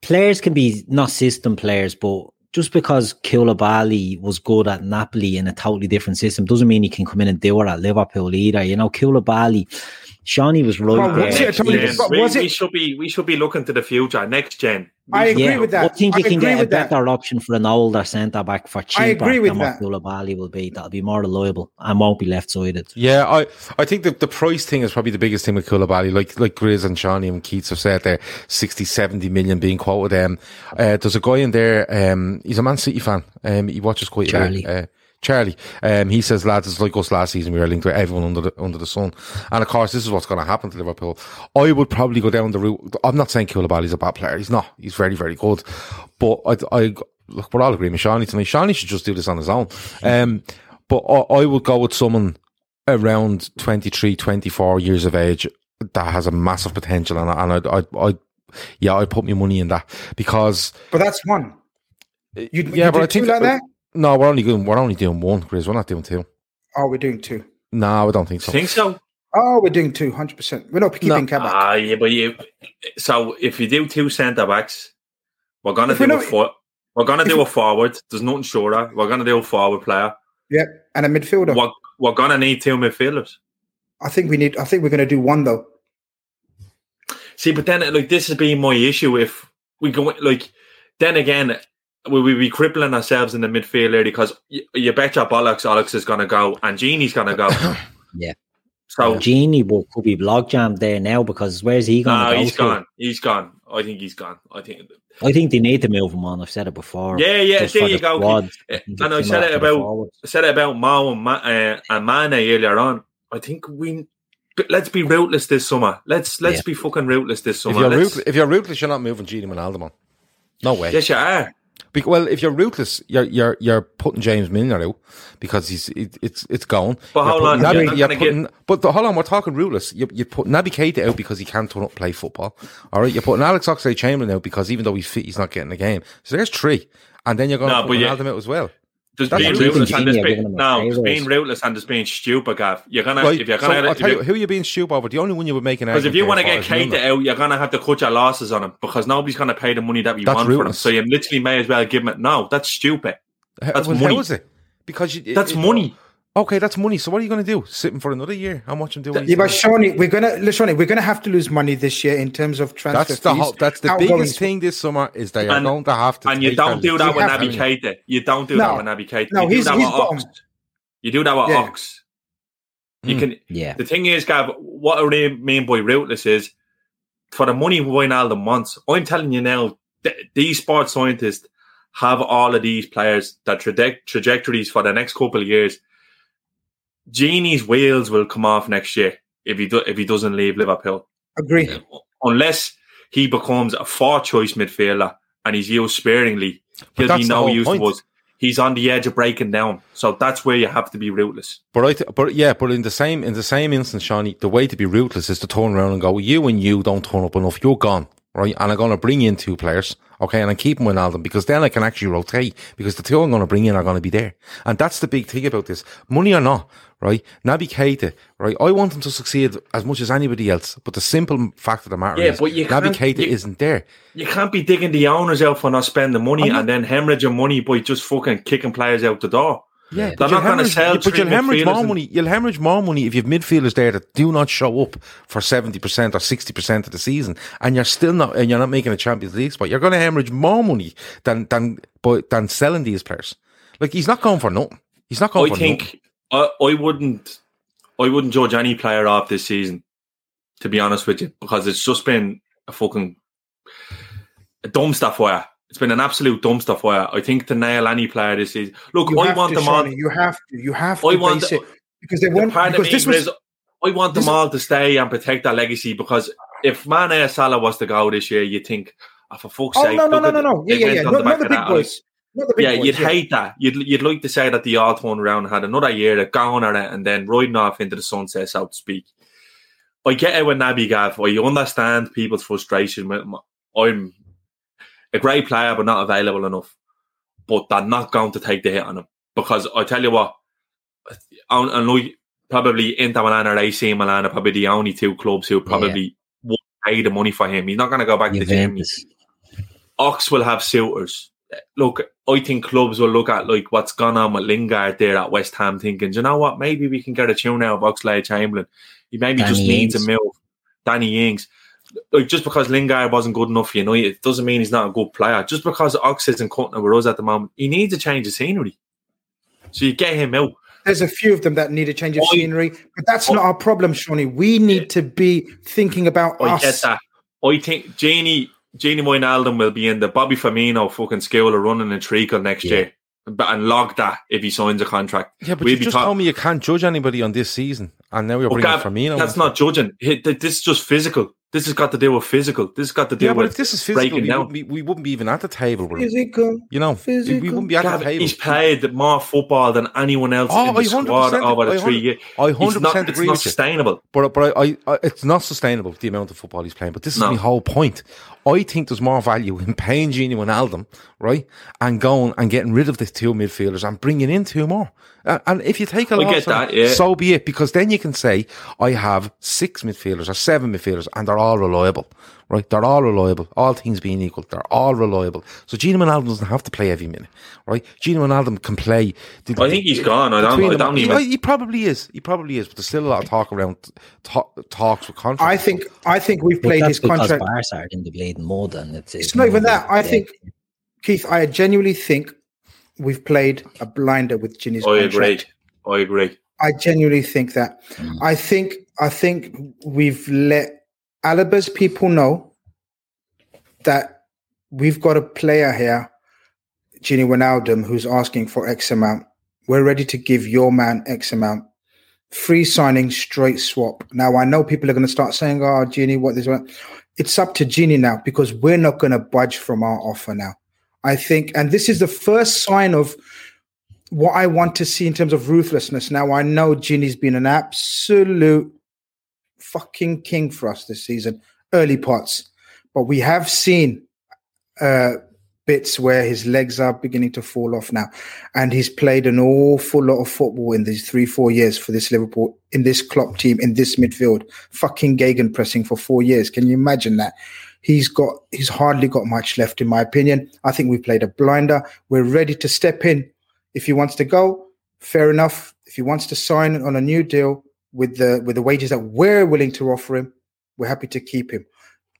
players can be not system players, but just because Koulibaly was good at Napoli in a totally different system doesn't mean he can come in and do it at Liverpool either. You know, Koulibaly, Shawnee was right Well, there. was it Yeah, different- we, was we should be we should be looking to the future, next gen. I agree Yeah, with that. I think you I can agree get a with that. better option for an older centre back for cheaper I agree with than that. what Koulibaly will be. That'll be more reliable and won't be left sided. Yeah, I, I think the, the price thing is probably the biggest thing with Koulibaly. Like like Grizz and Shawnee and Keats have said there, 60, 70 million being quoted. Um, uh, there's a guy in there, um, he's a Man City fan. Um, he watches quite Charlie. a bit. Uh, Charlie, um, he says, lads, it's like us last season. We were linked with everyone under the under the sun, and of course, this is what's going to happen to Liverpool. I would probably go down the route. I'm not saying Koulibaly's a bad player. He's not. He's very, very good. But I, I look, we're all agreeing with Shawnee tonight. Shawnee should just do this on his own. Um, but I, I would go with someone around 23, 24 years of age that has a massive potential, and, I- and I'd, I'd, I'd, yeah, I'd put my money in that because But that's one. You, yeah, you but I think like that. No, we're only doing we're only doing one, Chris. We're not doing two. Oh, we're doing two. No, I don't think so. Think so? Oh, we're doing two, hundred percent. We're not keeping Kabak. Ah, yeah, but you. So if you do two centre backs, we're gonna If do we're a not- for, We're gonna do a forward. There's nothing shorter. We're gonna do a forward player. Yep, and a midfielder. We're, we're gonna need two midfielders. I think we need. I think we're going to do one though. See, but then like this has been my issue. If we go like, then again, will we be crippling ourselves in the midfield area because you, you bet your bollocks Alex is going to go and Gini's going to go. *coughs* Yeah. So Gini will, could be log jammed there now because where's he going no, to go? he's to? gone. He's gone. I think he's gone. I think. I think they need to move him on. I've said it before. Yeah, yeah. Just There for you the go. squad. And I said it about I said it about Mao and, Ma, uh, and Mane earlier on. I think we let's be rootless this summer. Let's let's Yeah. be fucking rootless this If summer. you're, root, if you're rootless, you're not moving Gini Wijnaldum on. No way. yes, you are. Well, if you're ruthless, you're you're you're putting James Milner out because he's it, it's it's going. But You're hold on, Naby- you're you're putting- but the, hold on, we're talking ruthless. You you put Naby Keita out because he can't turn up play football. All right, you're putting Alex Oxlade Chamberlain out because even though he's fit, he's not getting the game. So there's three, and then you're going No, to put you- out as well. There's That's being you think and there's being giving him a no, there's being rootless and there's being stupid, Gav. You're gonna Right, if you're gonna I'll tell you if who you're being stupid over. The only one you were making because if you want to get for is Milner. Keita out, you're gonna have to cut your losses on him because nobody's gonna pay the money that we That's want for him. So you literally may as well give him it. No, that's stupid. That's well, money. How is it? Because you, That's money. Okay, that's money. So what are you going to do? Sit him for another year and watch him do? Yeah, but doing? Shawnee, we're gonna look, Shawnee, we're gonna have to lose money this year in terms of transfer That's the fees. whole, that's the outgoing biggest thing this summer is they are And- going to have to. And you don't do that with lead. Naby Keita. You don't do No. that with Naby Keita. No, you do he's- that he's with Ox. You do that with Yeah. Ox. You Hmm. can. Yeah. The thing is, Gav, what I really mean by rootless is for the money Wijnaldum wants. I'm telling you now, th- these sports scientists have all of these players, their traje- trajectories for the next couple of years. Gini's wheels will come off next year if he do- if he doesn't leave Liverpool, Agree. unless he becomes a four choice midfielder and he's used sparingly. But He'll that's be no use point. to us. He's on the edge of breaking down, so that's where you have to be ruthless. But I, th- but yeah, but in the same in the same instance, Shawnee, the way to be ruthless is to turn around and go, you and you don't turn up enough. You're gone, right? And I'm going to bring in two players, okay? And I'm keeping Wijnaldum because then I can actually rotate because the two I'm going to bring in are going to be there. And that's the big thing about this, money or not, right? Naby Keita, right? I want him to succeed as much as anybody else, but the simple fact of the matter Yeah, is, but you Naby Keita you- isn't there. You can't be digging the owners out for not spending money not- and then hemorrhaging money by just fucking kicking players out the door. Yeah, they're but not going to sell. But you'll hemorrhage more and- money. You'll hemorrhage more money if you've midfielders there that do not show up for seventy percent or sixty percent of the season, and you're still not, and you're not making a Champions League spot. You're going to hemorrhage more money than than but than selling these players. Like he's not going for nothing. He's not going I for think nothing. I, think I wouldn't. I wouldn't judge any player off this season, to be honest with you, because it's just been a fucking a dumpster fire. It's been an absolute dumpster fire. I think to nail any player this season. Look, You I want to, them all. You have to. You have to I want the- because they The want of because this was is I want them all to stay and protect their legacy because if Mane Salah was to go this year, you think, oh, for fuck's Oh sake. no no no no no yeah yeah yeah not, the not the big boys the yeah, boys, you'd hate that. You'd you'd like to say that the all turned around had another year of going at it and then riding off into the sunset, so to speak. I get it with Naby Gav. I understand people's frustration. with I'm a great player, but not available enough. But they're not going to take the hit on him because I tell you what, and, like probably Inter Milan or AC Milan are probably the only two clubs who probably won't pay the money for him. He's not going to go back to Germany. Juventus. Ox will have suitors. Look, I think clubs will look at like what's gone on with Lingard there at West Ham, thinking, you know what? Maybe we can get a tune out of Oxlade Chamberlain. He maybe just Danny needs a move. Danny Ings. Like just because Lingard wasn't good enough for United it doesn't mean he's not a good player. Just because Ox isn't cutting it with us at the moment, he needs a change of scenery. So you get him out. there's a few of them that need a change of I- scenery but that's not our problem Shawnee we need to be thinking about I us get that. I think Gini Gini Wijnaldum will be in the Bobby Firmino fucking school of running a treacle next Yeah. year. But and log that if he signs a contract. Yeah, but We'll you just talk- told me you can't judge anybody on this season, and now you're Oh, bringing Gav, Firmino. That's not judging. This is just physical. This has got to do with physical. This has got to do Yeah, but with if this is physical, breaking we wouldn't, be, we wouldn't be even at the table. Bro. physical You know, we- we wouldn't be at Gav, the table. he's played more football than anyone else Oh, in the I squad 100% over the I three 100 years. I It's hundred not- percent it's not with you. sustainable. But but I, I, it's not sustainable the amount of football he's playing. But this is my whole point. I think there's more value in paying Gini Wijnaldum, right, and going and getting rid of the two midfielders and bringing in two more. And if you take a I loss, get that, yeah. so be it. Because then you can say I have six midfielders or seven midfielders, and they're they're all reliable, right? They're all reliable. All things being equal, they're all reliable. So Gino Wijnaldum doesn't have to play every minute, right? Gino Wijnaldum can play. the- I think he's gone. I don't- between I don't he, even- he probably is. He probably is. But there's still a lot of talk around talk, talks with contracts. I think I think we've But played that's his contract. Barca are in the bleeding more than it's. It's not even that. I think, Keith, I genuinely think we've played a blinder with Gini's I contract. agree. I agree. I genuinely think that. Mm. I think I think we've let Alaba's people know that we've got a player here, Gini Wijnaldum, who's asking for X amount. We're ready to give your man X amount. Free signing, straight swap. Now I know people are going to start saying, "Oh, Gini, what this?" What? It's up to Gini now because we're not going to budge from our offer now. I think, and this is the first sign of what I want to see in terms of ruthlessness. Now I know Gini's been an absolute fucking king for us this season, early parts, but we have seen uh, bits where his legs are beginning to fall off now, and he's played an awful lot of football in these three, four years for this Liverpool, in this Klopp team, in this midfield, fucking gegenpressing for four years. Can you imagine that? He's got, he's hardly got much left, in my opinion. I think we played a blinder. We're ready to step in. If he wants to go, fair enough. If he wants to sign on a new deal with the with the wages that we're willing to offer him, we're happy to keep him.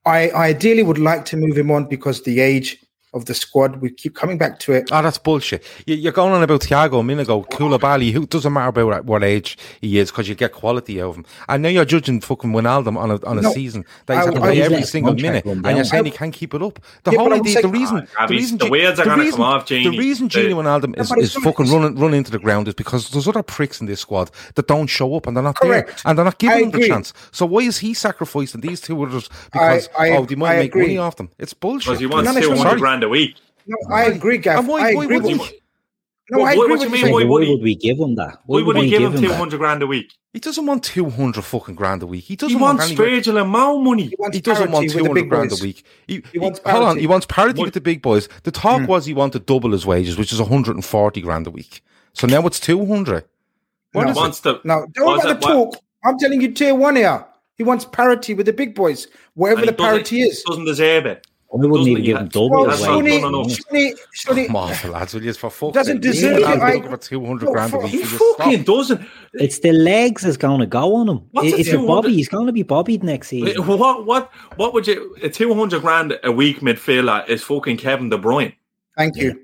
I ideally would like to move him on because the age of the squad. We keep coming back to it. Oh, that's bullshit. You- You're going on about Thiago a minute ago, Koulibaly, who doesn't matter about what age he is because you get quality out of him. And now you're judging fucking Wijnaldum on a, on a No, season that he's I- had to play every single minute, and you're down. saying he can't keep it up. The Yeah, whole idea, saying- the reason, Ah, the reason, the G- wheels are gonna reason, come off, the reason The- Gini Wijnaldum is, is fucking running running into the ground is because there's other pricks in this squad that don't show up and they're not there, and they're not giving him the chance. So why is he sacrificing these two others because I- oh they might I make agree. money off them? It's bullshit. Because he wants No, no, two sorry. hundred grand a week. No, I agree, Gav. And why- I why agree would with he- you. No, What- I agree what with you you. mean? Why, Why would he- would we give him that? Why would he we give him two hundred grand a week? He doesn't want two hundred fucking grand a week. He doesn't He want wants anywhere- Virgil and Mo money. wants He doesn't parity want with the two hundred big grand boys. a week. He, He wants hold on, parity. he wants parity What- with the big boys. The talk hmm. was he wanted double his wages, which is one hundred and forty grand a week. So now it's two hundred. What No. is He wants to. No, don't Was about it the what- talk. I'm telling you, tier one here. He wants parity with the big boys, whatever and the parity is. Doesn't deserve it. I wouldn't Doesn't even give him double Well, That's his shouldn't he, shouldn't he, shouldn't he, Come on, for lads, will you for fuck's Doesn't sake. deserve it, Wijnaldum's I- looking for two hundred grand for- He fucking stop? doesn't. It's the legs that's going to go on him. What's It- a It's a Bobby. He's going to be bobbied next season. What what what would you? A two hundred grand a week midfielder is fucking Kevin De Bruyne. Thank you.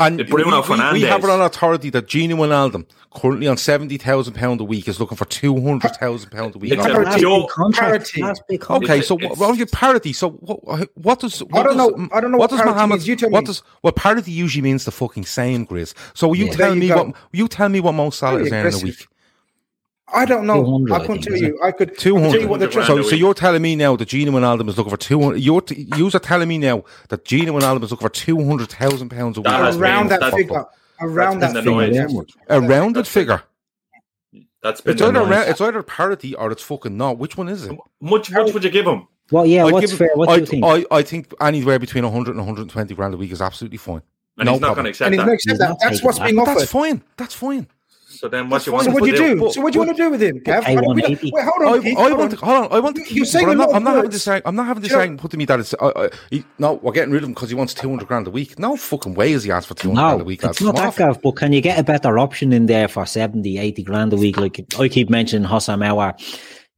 And Uh, Bruno we, we, we have it on authority that Gini Wijnaldum, currently on seventy thousand pound a week, is looking for two hundred thousand pound a week. It's a Parity. Parity. Last big contract. Okay, so it's- what, well, your parity. So what, what does what I don't does, know- I don't know what does Mohammed? means. You tell what me. does well parity usually means the fucking same, Grizz. So you Yeah. tell you me go. what you tell me what Mo Salah is earning a week. I don't know. I I couldn't tell you. I could Two I could tell you hundred. what the 200 So, so you're telling me now that Gina Wijnaldum is looking for two hundred. You're t- you're telling me now that Gina Wijnaldum is looking for two hundred thousand pounds a week. That around been- that figure. Around that figure. annoying. yes. A rounded figure. That's been It's either, annoying. ra- it's either parity or it's fucking not. Which one is it? much. Much would you give him? Well, yeah, I'd what's fair? What do I, you think? I, I think anywhere between 100 and 120 grand a week is absolutely fine. And no he's not going to accept And he's that. not accept He's that. That's what's that. being That's fine. That's fine. So then, what That's you want So to what do you do? do? So what do you want to do with him, Gav? I Wait, want wait, 80. wait, hold I, on, Keith. I want on. to hold on. I want to You- keep. you're saying I'm a lot not. of I'm not having words. to say. I'm not having to Do you say. Put to me that it's. Uh, uh, he, no, we're getting rid of him because he wants 200 grand a week. No fucking way is he asked for 200 grand a No, week. it's That's not smart. that, Gav, but can you get a better option in there for 70, 80 grand a week? Like I keep mentioning Hassan Aouar.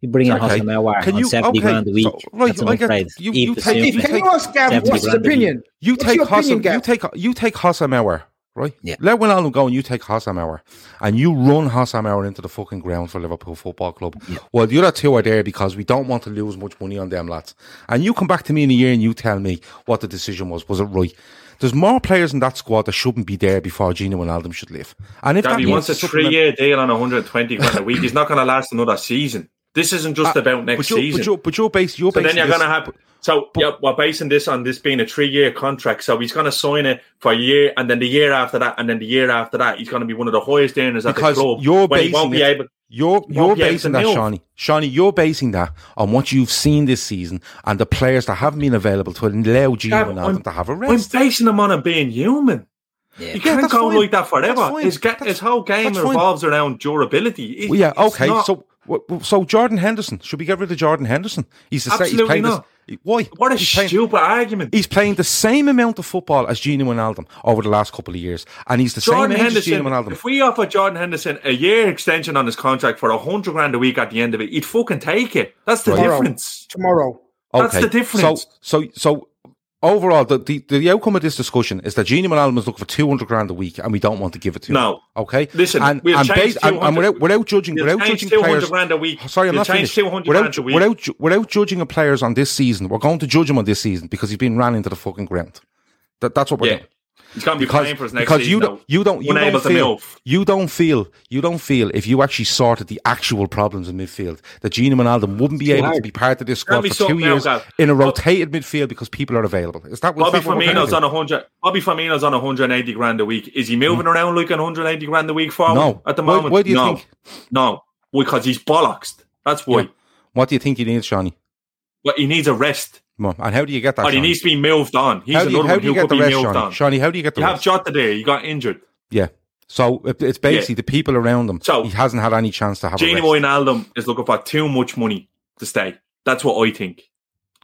You bring in Okay. Houssem Aouar Can on you- 70 okay, grand a week. so, right, That's an I get- upgrade. you- Eve you the take- you Keith, can take- you ask Gav what's his grand a week. opinion? You take Hassan. You take you take Hassan Aouar, right? Yeah. Let Wijnaldum go and you take Houssem Aouar, and you run Houssem Aouar into the fucking ground for Liverpool Football Club. Well, the other two are there because we don't want to lose much money on them lads. And you come back to me in a year and you tell me what the decision was. Was it right? There's more players in that squad that shouldn't be there before Gino Wijnaldum should leave. And if Gav, that he wants a three-year deal on 120 grand a week. He's not going to last another season. This isn't just Uh, about next but you're, season. But you're, but you're based. You're so then basing you're this- going to have. So yeah, we're basing this on this being a three-year contract. So he's going to sign it for a year, and then the year after that, and then the year after that, he's going to be one of the highest earners at the club. you're when he basing won't be it- able. You're he you're won't basing that, move. Shawnee. Shawnee, you're basing that on what you've seen this season and the players that haven't been available to allow Gino Gav, Wijnaldum I'm- to have a I'm rest. basing him on him being human. Yeah. You can't that's go fine. like that forever. His, ga- his whole game that's fine. revolves around durability. It- Well, yeah, okay. not- So Wh- wh- So Jordan Henderson, should we get rid of Jordan Henderson? He's the sa- he's Absolutely playing not. This, why? What a He's playing- stupid argument. He's playing the same amount of football as Gino Wijnaldum over the last couple of years, and he's the Jordan same age as Gino Henderson, Wijnaldum. if we offer Jordan Henderson a year extension on his contract for a hundred grand a week at the end of it, he'd fucking take it. That's the Right. difference. Tomorrow. Okay. That's the difference. So, so, so overall, the, the, the outcome of this discussion is that Gino Wijnaldum is looking for two hundred grand a week, and we don't want to give it to him. No. Okay. Listen, and, we'll and, change bas- and, and without, without judging, without judging 200 players. grand a week. Sorry, I'm We'll not finished. 200 Without, grand a week. without, without judging players on this season, we're going to judge him on this season because he's been ran into the fucking ground. That, that's what we're Yeah. doing. He's going to be Because, playing for his next because you don't, you don't, you don't feel, you don't feel, you don't feel if you actually sorted the actual problems in midfield that Gino Wijnaldum wouldn't be Too able to be part of this squad for two years Gav. in a rotated midfield because people are available. Is that, Bobby what of Firmino's on hundred. Bobby Firmino's on 180 grand a week. Is he moving mm. around like 180 grand a week forward No. at the moment? why do you no. think? No, because he's bollocks. That's why. Yeah. What do you think he needs, Shawnee? But he needs a rest. Come. And how do you get that? Or he needs to be moved on. He's How do you- how do you get the be rest, moved Shawnee? on. Shawnee, how do you get the You have rest? Jota there. He got injured. Yeah. So it's basically the people around him. So- he hasn't had any chance to have a Gini rest. Wijnaldum is looking for too much money to stay. That's what I think.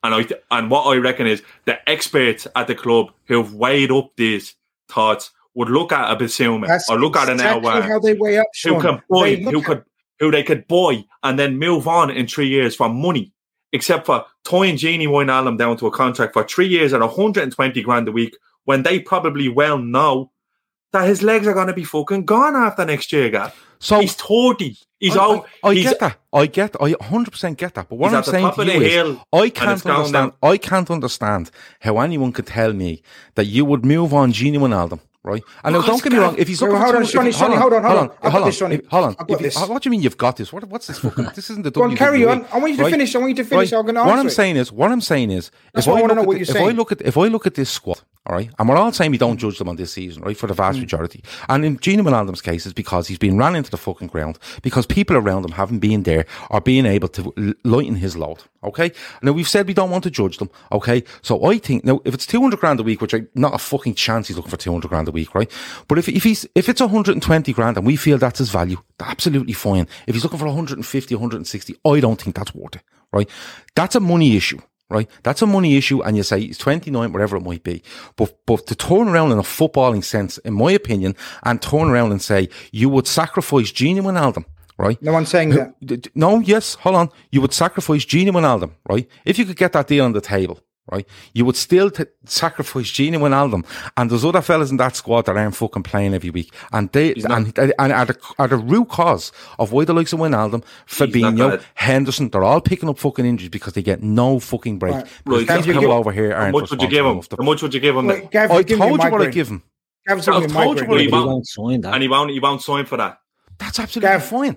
And I th- and what I reckon is the experts at the club who've weighed up these thoughts would look at a Bissouma or look at an exactly how they weigh up, who can buy, They who at- could, who they could buy and then move on in three years for money. Except for tying Gini Wijnaldum down to a contract for three years at 120 grand a week, when they probably well know that his legs are going to be fucking gone after next year, guy. So he's 30. He's I, old. I, I he's, get that. I get. I 100 percent get that. But what I'm saying to you is, I can't understand. I can't understand how anyone could tell me that you would move on Gini Wijnaldum, right? And now, don't get me wrong. If he's looking hold on, Sonny, he- hold on, hold on. Hold on, this, hold on. Got If this. What do you mean you've got this? What, what's this *laughs* fucking? This isn't the Go on, carry on. I want you to right? finish. I want you to finish. Right. I'm going to What I'm it. saying is, what I'm saying is, That's if I look know what at, if I look at, if I look at this squad, all right, and we're all saying we don't judge them on this season, right, for the Mm. vast majority, and in Gino Wijnaldum's case, it's because he's been ran into the fucking ground because people around him haven't been there or being able to lighten his load. Okay, now we've said we don't want to judge them. Okay, so I think now if it's two hundred grand a week, which I not a fucking chance he's looking for two hundred grand a week, right? But if if he's if it's one hundred and twenty grand and we feel that's his value, absolutely fine. If he's looking for 150, 160, I don't think that's worth it, right? That's a money issue. Right, that's a money issue, and you say he's twenty nine, whatever it might be. But but to turn around in a footballing sense, in my opinion, and turn around and say you would sacrifice Gini Wijnaldum, right? No one's saying that. No, yes, hold on. You would sacrifice Gini Wijnaldum, right? If you could get that deal on the table, right? You would still t- sacrifice Gini Wijnaldum, and there's other fellas in that squad that aren't fucking playing every week, and they and, and are the are the root cause of why the likes of Wijnaldum, Fabinho. Henderson, they're all picking up fucking injuries because they get no fucking break. Right. Because Right, these people you- over here How aren't much would you give responsible him? How much would you give him? Wait, Gav, I you're giving me told you what I migraine. give him. Gav's I told you what he But he won't, won't sign that. and he won't. He won't sign for that. That's absolutely Gav, fine.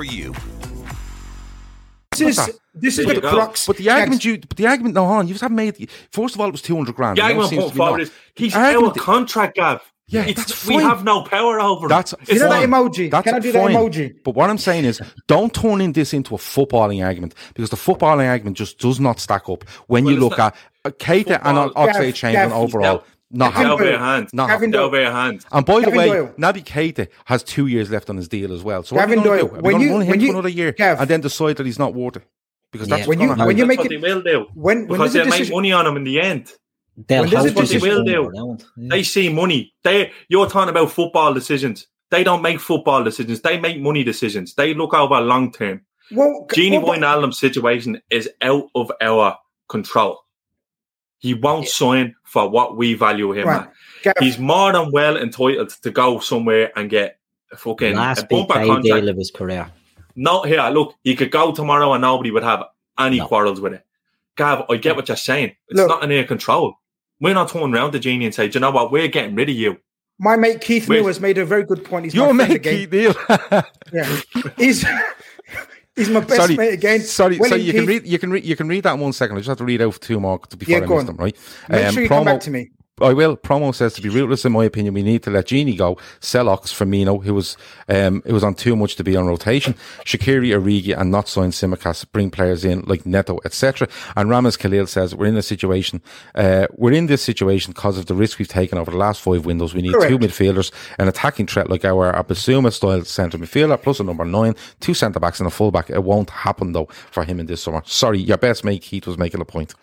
you. This is this is the go. crux. But the argument you, but the argument, no, hold on, you just haven't made. First of all, it was two hundred grand. The argument seems put to be forward not. is he's The out of contract, Gav. Yeah, It's- that's we fine. have no power over him. That's You know that emoji? That's Can I do that emoji? But what I'm saying is, don't turn in this into a footballing argument because the footballing argument just does not stack up when Well, you look not- at uh, Keita and Football- Oxlade Gav, Chamberlain Gav, overall. Not Get happening. over your hand. Not Gavin Get happening. Doyle. hand. And by the way, Doyle. Naby Keita has two years left on his deal as well. So what Gavin are we going Doyle, to do? Are when we you- going to when him you- for another year Gav. and then decide that he's not worth it? Because Yeah. that's When you- gonna when you happen. make it- they will do. when- when because they'll make money on him in the end. They'll When there's That's what they will do. Yeah. They see money. They you're talking about football decisions. They don't make football decisions. They make money decisions. They look over long term. Well, Gini well, but- Wijnaldum's situation is out of our control. He won't sign for what we value him Right. at. He's more than well entitled to go somewhere and get a fucking a Last big bumper pay contract. deal of his career. No, here, look, he could go tomorrow and nobody would have any No. quarrels with it. Gav, I get what you're saying. It's Look. not in our control. We're not turning around to Gini and say, Do you know what? We're getting rid of you. my mate Keith Wait. Neal has made a very good point. He's Your my friend mate again. Keith Neal. Yeah, he's *laughs* *laughs* He's my best sorry, mate again. Sorry, Well, sorry. You can read. You can read. You can read that in one second. I just have to read out two more before Yeah, I miss on. them. Right. Make Um, sure you come back to me. I will. Promo says to be ruthless, in my opinion, we need to let Gini go. Sell Ox Firmino, who was um, it was on too much to be on rotation. Shaqiri, Origi, and not sign Tsimikas. Bring players in like Neto, etc. And Ramas Khalil says we're in a situation. Uh, we're in this situation because of the risk we've taken over the last five windows. We need Correct. two midfielders, an attacking threat like our Abasuma style centre midfielder, plus a number nine, two centre backs, and a fullback. It won't happen though for him in this summer. Sorry, your best mate Keith was making a point.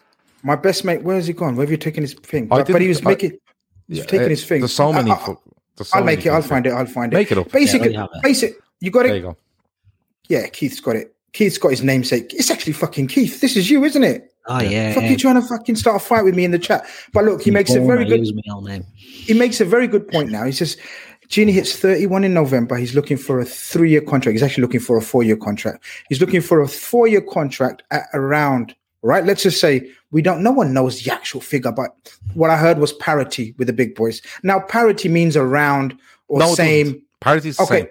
My best mate, where has he gone? Where have you taken his thing? I But, but he was I- making, he's Yeah, taking uh, his thing. There's so many. I- fu- there's so I'll make many it. I'll find it. I'll find it. Make it up. Basically, Yeah, I basic. You got There it. you go. Yeah, Keith's got it. Keith's got his namesake. It's actually fucking Keith. This is you, isn't it? Oh yeah. Fuck yeah. you trying to fucking start a fight with me in the chat. But look, he makes a very good Use my name. he makes a very good point now. He says Gini hits 31 in November. He's looking for a three year contract. He's actually looking for a four year contract. He's looking for a four year contract at around, right? Let's just say we don't, no one knows the actual figure, but what I heard was parity with the big boys. Now, parity means around or No, same. Parity is Okay. same.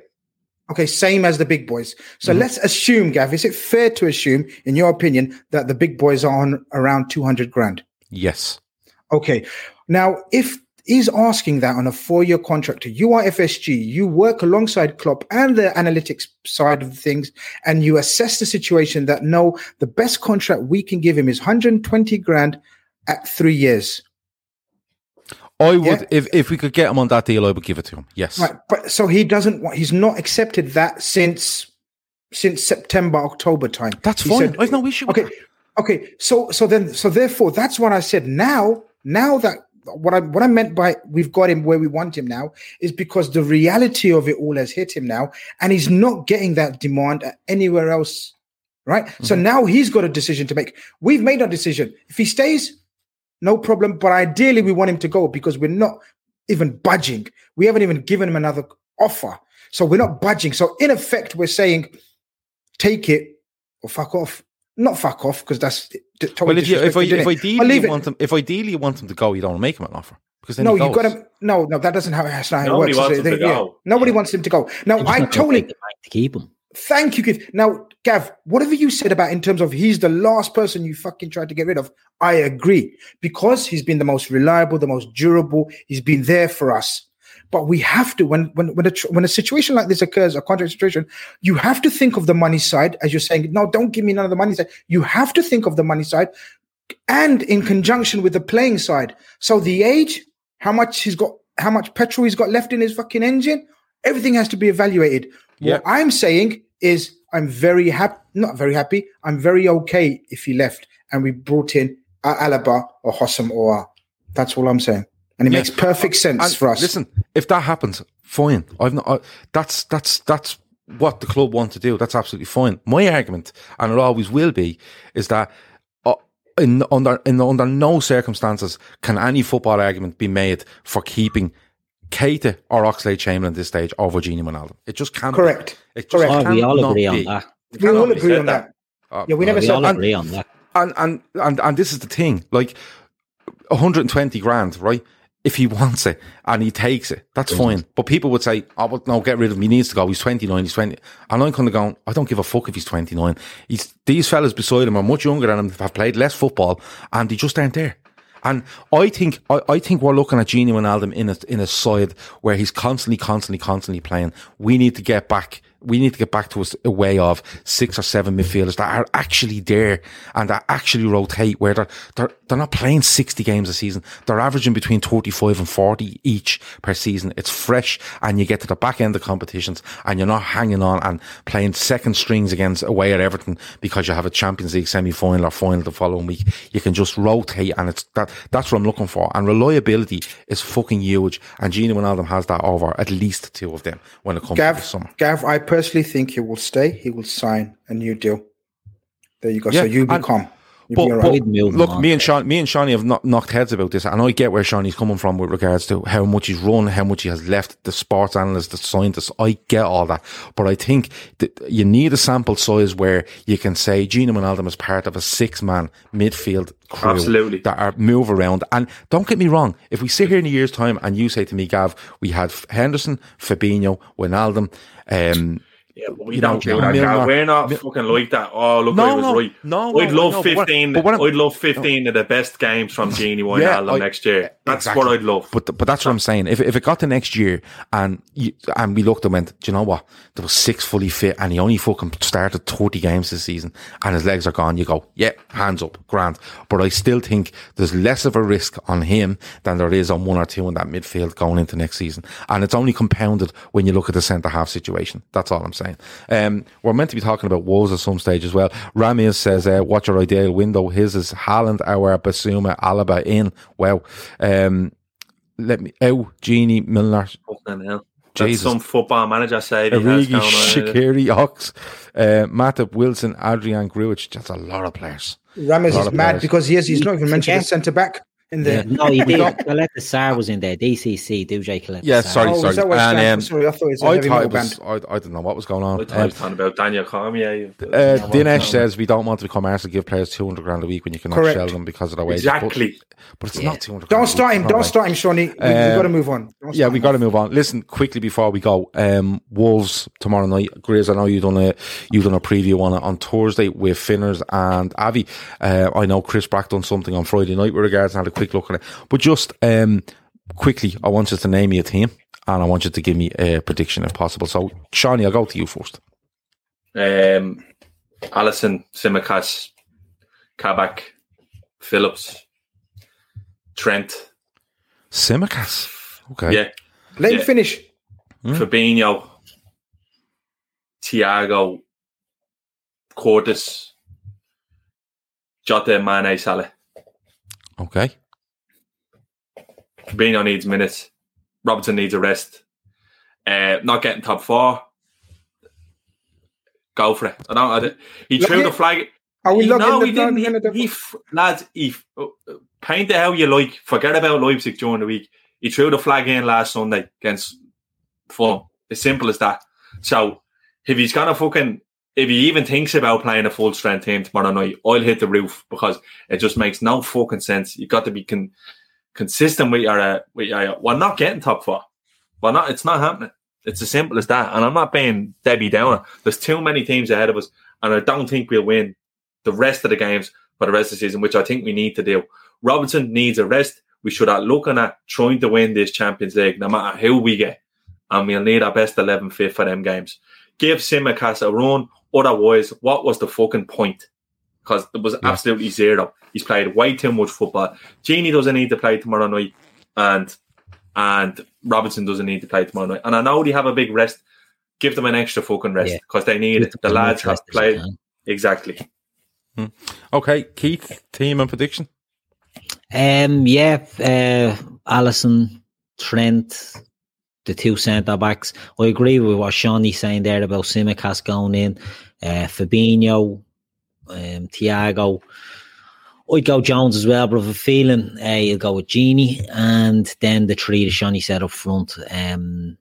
Okay, same as the big boys. So Mhm. let's assume, Gav, is it fair to assume, in your opinion, that the big boys are on around 200 grand? Yes. Okay. Now, if he's asking that on a four-year contract, to you are FSG, you work alongside Klopp and the analytics side of things, and you assess the situation that no, the best contract we can give him is 120 grand at three years. I would, Yeah. if, if we could get him on that deal, I would give it to him. Yes. Right. But so he doesn't want he's not accepted that since since September, October time. That's He fine. I've no issue Okay. Okay. So so then so therefore that's what I said. Now, now that what I what I meant by we've got him where we want him now is because the reality of it all has hit him now, and he's not getting that demand anywhere else. Right. So Mm-hmm. now he's got a decision to make. We've made our decision. If he stays, no problem. But ideally, we want him to go because we're not even budging. We haven't even given him another offer. So we're not budging. So in effect, we're saying, take it or fuck off. Not fuck off because that's totally well, if you, if I, if ideally you want them, if ideally you want him to go, you don't make them an offer because then no, you've got to. No, no, that doesn't how that's not how Nobody it works. wants is him it? to Yeah. go. Nobody wants him to go. Now, I totally take to keep him. Thank you, Keith. Now, Gav, whatever you said about in terms of he's the last person you fucking tried to get rid of, I agree because he's been the most reliable, the most durable. He's been there for us. But we have to when when when a tr- when a situation like this occurs, a contract situation, you have to think of the money side as you're saying. No, don't give me none of the money side. You have to think of the money side, and in conjunction with the playing side. So the age, how much he's got, how much petrol he's got left in his fucking engine, everything has to be evaluated. What I'm saying is, I'm very happy, not very happy. I'm very okay if he left and we brought in uh, Alaba or Houssem or that's all I'm saying. And it Yeah. makes perfect sense And for us. Listen, if that happens, fine. I've not. I, that's that's that's what the club want to do. That's absolutely fine. My argument, and it always will be, is that uh, in under in under no circumstances can any football argument be made for keeping Keita or Oxlade Chamberlain at this stage over Gini Wijnaldum. It just can't. be. Correct. It just Correct. Oh, we all cannot agree on that. It we all agree on that. Uh, Yeah, we never we said all that. agree on that. and and and and this is the thing like 120 grand right if he wants it and he takes it that's fine. but people would say oh well, no get rid of him. He needs to go. He's 29 he's 20 and I'm kind of going I don't give a fuck if he's 29 he's these fellas beside him are much younger than him have played less football and they just aren't there. And I think I, I think we're looking at Gini Wijnaldum in a in a side where he's constantly, constantly, constantly playing. We need to get back. We need to get back to a way of six or seven midfielders that are actually there and that actually rotate. Where they're they're, they're not playing sixty games a season. They're averaging between thirty five and forty each per season. It's fresh, and you get to the back end of competitions, and you're not hanging on and playing second strings against away at Everton because you have a Champions League semi final or final the following week. You can just rotate, and it's that that's what I'm looking for. And reliability is fucking huge. And Gino Wijnaldum has that over at least two of them when it comes to the Gav, summer. Gav, I personally think he will stay. He will sign a new deal. There you go. Yeah, so you become. But, be but all right. look, me and Sean, me and Shawnee have not knocked heads about this, and I get where Shawnee's coming from with regards to how much he's run, how much he has left, the sports analyst, the scientist. I get all that, but I think that you need a sample size where you can say Gino Wijnaldum is part of a six-man midfield crew Absolutely. that are move around. And don't get me wrong, if we sit here in a year's time and you say to me, Gav, we had Henderson, Fabinho, Wijnaldum, um, Yeah, but we don't know, do that. Milner- We're not fucking like that. Oh, look, No, I was no, right. no, I'd no, love no, what- fifteen. what I'm- I'd love fifteen of the best games from Gini Wijnaldum I- next year. That's exactly. what I'd love. But but that's what I'm saying. If if it got to next year and you, and we looked and went, do you know what? There was six fully fit and he only fucking started 30 games this season and his legs are gone. You go, yeah, hands up, grand. But I still think there's less of a risk on him than there is on one or two in that midfield going into next season. And it's only compounded when you look at the centre half situation. That's all I'm saying. Um, we're meant to be talking about Wolves at some stage as well. Ramiz says, uh, what's your ideal window? His is Haaland, our Bissouma, Alaba in. Wow. Um, let me, oh, Gini, Milner, Fucking hell. That's Jesus. some football manager say he has Origi, going on. Shaqiri, Ox, uh, Matip, Wilson, Adrian, Grujic. That's a lot of players. Rames A lot is mad players. because he has, he's not even mentioned Yeah. the centre back in there. No, he *laughs* We did. got- Caleta-Car was in there. DCC, DJ Colette. Yeah, sorry, Oh, sorry. that And, um. Sorry, I thought it was a I heavy thought metal it was, I, I didn't know what was going on. I thought he Um, was talking about Daniel Cormier. uh, Dinesh says we don't want to become Arsenal give players 200 grand a week when you cannot Correct. shell them because of their wages. Exactly. But, but it's Yeah. not 200 Don't start him. Don't start him, Shawnee. We, Um, have got to move on. Don't Yeah, we him. got to move on. Listen quickly before we go. Um, Wolves tomorrow night. Grizz, I know you've done a you've done a preview on it on Thursday with Finners and Avi. Uh, I know Chris Brack done something on Friday night with regards and had a quick look at it. But just um, quickly, I want you to name me a team and I want you to give me a prediction if possible. So, Shawnee, I'll go to you first. Um, Alisson, Tsimikas, Kabak, Phillips, Trent. Tsimikas. Okay. Yeah. Let him Yeah. finish. Hmm? Fabinho, Thiago, Curtis, Jota, Mane, Salah. Okay. Fabinho needs minutes. Robertson needs a rest. Uh, not getting top four. Go for it. I don't. I, don't- he Lock threw the flag. Are we He- locking no, the he didn't. the- He, he lads, he paint it how you like. Forget about Leipzig during the week. He threw the flag in last Sunday against Fulham. As simple as that. So if he's gonna fucking, if he even thinks about playing a full strength team tomorrow night, I'll hit the roof because it just makes no fucking sense. You got to be con- consistent with your, uh, with your. We're not getting top four. We're not. It's not happening. It's as simple as that. And I'm not being Debbie Downer. There's too many teams ahead of us, and I don't think we'll win the rest of the games for the rest of the season, which I think we need to do. Robertson needs a rest. We should have looking at trying to win this Champions League, no matter who we get. And we'll need our best 11 fit for them games. Give Tsimikas a run. Otherwise, what was the fucking point? Because there was absolutely zero. He's played way too much football. Gini doesn't need to play tomorrow night, and and Robertson doesn't need to play tomorrow night. And I know they have a big rest. Give them an extra fucking rest Yeah. because they need it. The lads have played can. exactly. Okay, Keith, team and prediction. Um, yeah, uh, Alisson, Trent, the two centre backs. I agree with what Shawnee's saying there about Tsimikas going in, uh, Fabinho, um, Thiago. I'd go Jones as well, but I've a feeling uh, you'll go with Gini and then the three that Shawnee said up front. Um,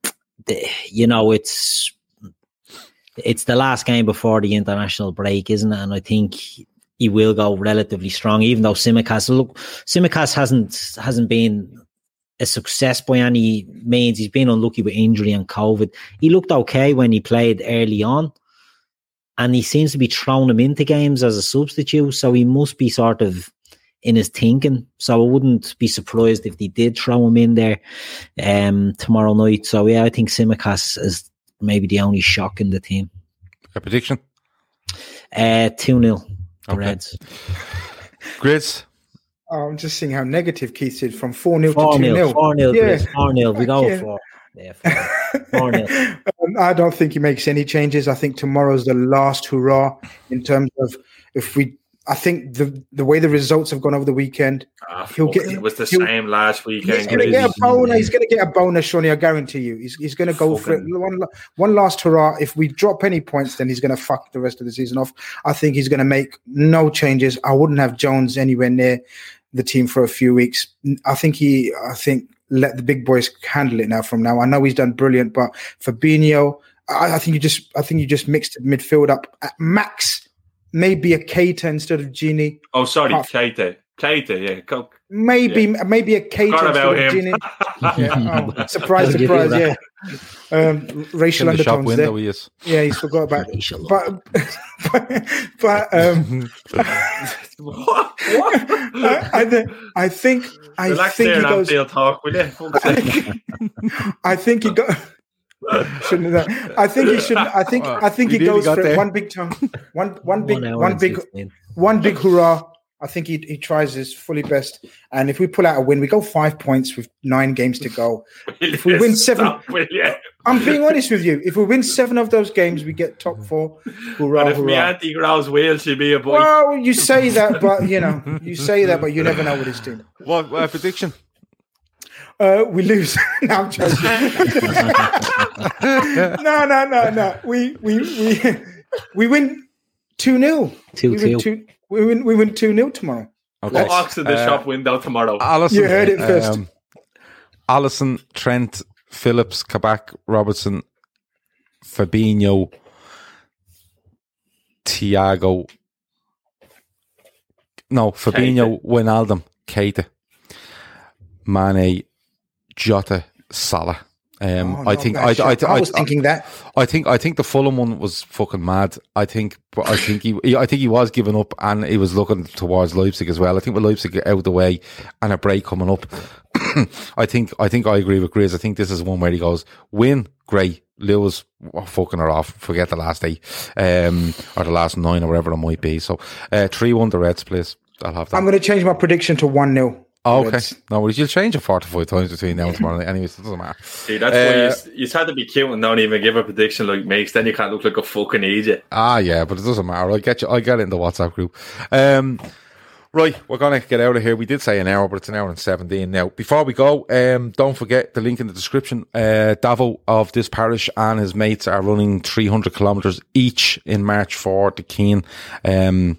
the, you know, it's it's the last game before the international break, isn't it? And I think he will go relatively strong, even though Tsimikas look Tsimikas hasn't hasn't been a success by any means. He's been unlucky with injury and COVID. He looked okay when he played early on, and he seems to be throwing him into games as a substitute. So he must be sort of in his thinking. So I wouldn't be surprised if they did throw him in there um, tomorrow night. So yeah, I think Tsimikas is maybe the only shock in the team. A prediction. Uh, 2 0 Okay. Reds. *laughs* Grizz. Oh, I'm just seeing how negative Keith did from 4 0 to 2 0. 0. 4 0. Yeah. 4 0. We go Yeah. for yeah, 4 0. Um, I don't think he makes any changes. I think tomorrow's the last hurrah in terms of if we. I think the the way the results have gone over the weekend, Ah, he'll get. it was the same last weekend. He's going to get a bonus. He's going to get a bonus, Shawnee. I guarantee you. He's, he's going to go for it. One, one last hurrah. If we drop any points, then he's going to fuck the rest of the season off. I think he's going to make no changes. I wouldn't have Jones anywhere near the team for a few weeks. I think he. I think let the big boys handle it now. From now, I know he's done brilliant, but Fabinho, I, I think you just. I think you just mixed it midfield up at max. Maybe a Keita instead of Gini. Oh, sorry, Half- Keita. Keita, yeah. Go. Maybe maybe a Keita instead of him. Gini. *laughs* Yeah, oh, surprise, I'll give you surprise. Yeah, um, racial In the shop undertones window, there. he is. Yeah, he's forgot about *laughs* it. But, but, *laughs* but um, *laughs* I, I, thi- I think I Relax think there he goes. Anfield talk, will you? I think he got. Shouldn't have done. I think he should. I think. I think We he goes for there. one big time. One one big One hour one big 16. one big hurrah. I think he he tries his fully best. And if we pull out a win, we go five points with nine games to go. *laughs* If we win seven, Stop. I'm being honest with you. If we win seven of those games, we get top four. *laughs* Hurrah! And if me hurrah. auntie grows Wales, she'll be a boy. Well, you say *laughs* that, but you know, you say that, but you never know with this team. What uh, prediction? Uh, we lose. no, I'm joking. no, no, no, no. We we we we win two 0 Two we win two. Two. We win. We win two 0 tomorrow. What walks in the Uh, shop window tomorrow? *laughs* Alisson, You heard it first. Um, Alisson, Trent, Phillips, Kabak, Robertson, Fabinho, Thiago. No, Fabinho, Wijnaldum, Keita, Mane, Jota, Salah. Um, Oh, I not think I, I. I I, was thinking that. I think I think the Fulham one was fucking mad. I think I think he he- I think he was giving up and he was looking towards Leipzig as well. I think with Leipzig out of the way and a break coming up, *clears throat* I think I think I agree with Grizz. I think this is one where he goes win great. Lewis oh, fucking her off. Forget the last eight, um, or the last nine, or whatever it might be. So, uh, three one the Reds, please. I'll have that. I'm going to change my prediction to one 0 Oh, okay. No worries. You'll change it four to five times between now and tomorrow. Anyways, it doesn't matter. See, that's Uh, why you, s- you had to be cute and don't even give a prediction like me, 'cause then you can't look like a fucking idiot. Ah, yeah, but it doesn't matter. I get you. I get it in the WhatsApp group. Um, right, we're gonna get out of here. We did say an hour, but it's an hour and seventeen now. Before we go, um, don't forget the link in the description. Uh, Davo of this parish and his mates are running three hundred kilometers each in March for the Keen. Um,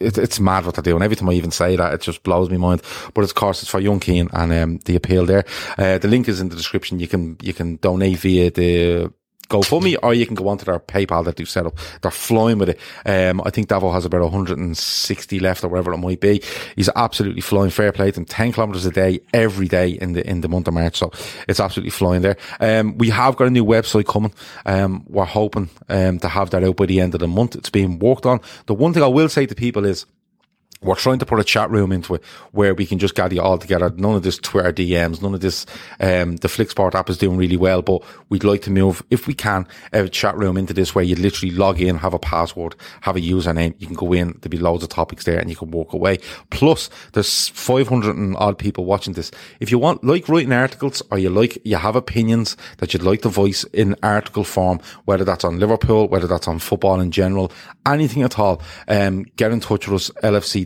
it, it's mad what they're doing. Every time I even say that, it just blows my mind. But of course, it's for Young Keen and um, the appeal there. Uh, the link is in the description. You can you can donate via the GoFundMe or you can go onto their PayPal that they've set up. They're flying with it. Um, I think Davo has about 160 left or whatever it might be. He's absolutely flying. Fair play to him. 10 kilometers a day every day in the in the month of March. So it's absolutely flying there. Um, we have got a new website coming. Um, we're hoping um, to have that out by the end of the month. It's being worked on. The one thing I will say to people is we're trying to put a chat room into it where we can just gather all together. None of this Twitter DMs, none of this, um, the Flicksport app is doing really well, but we'd like to move, if we can, a chat room into this where you literally log in, have a password, have a username. You can go in, there'll be loads of topics there and you can walk away. Plus, there's 500 and odd people watching this. If you want, like writing articles or you like, you have opinions that you'd like to voice in article form, whether that's on Liverpool, whether that's on football in general, anything at all, um, get in touch with us,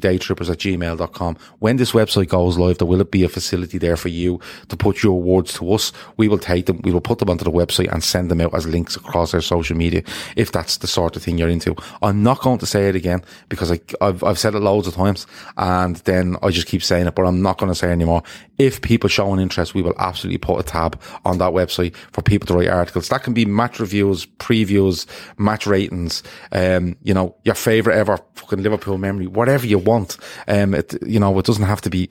lfcdaytrippers at gmail.com. When this website goes live, there will be a facility there for you to put your words to us. We will take them, we will put them onto the website and send them out as links across our social media, if that's the sort of thing you're into. I'm not going to say it again because I, I've, I've said it loads of times and then I just keep saying it, but I'm not going to say anymore. If people show an interest, we will absolutely put a tab on that website for people to write articles. That can be match reviews, previews, match ratings, um, you know, your favorite ever fucking Liverpool memory, whatever you want. Um, it, you know, it doesn't have to be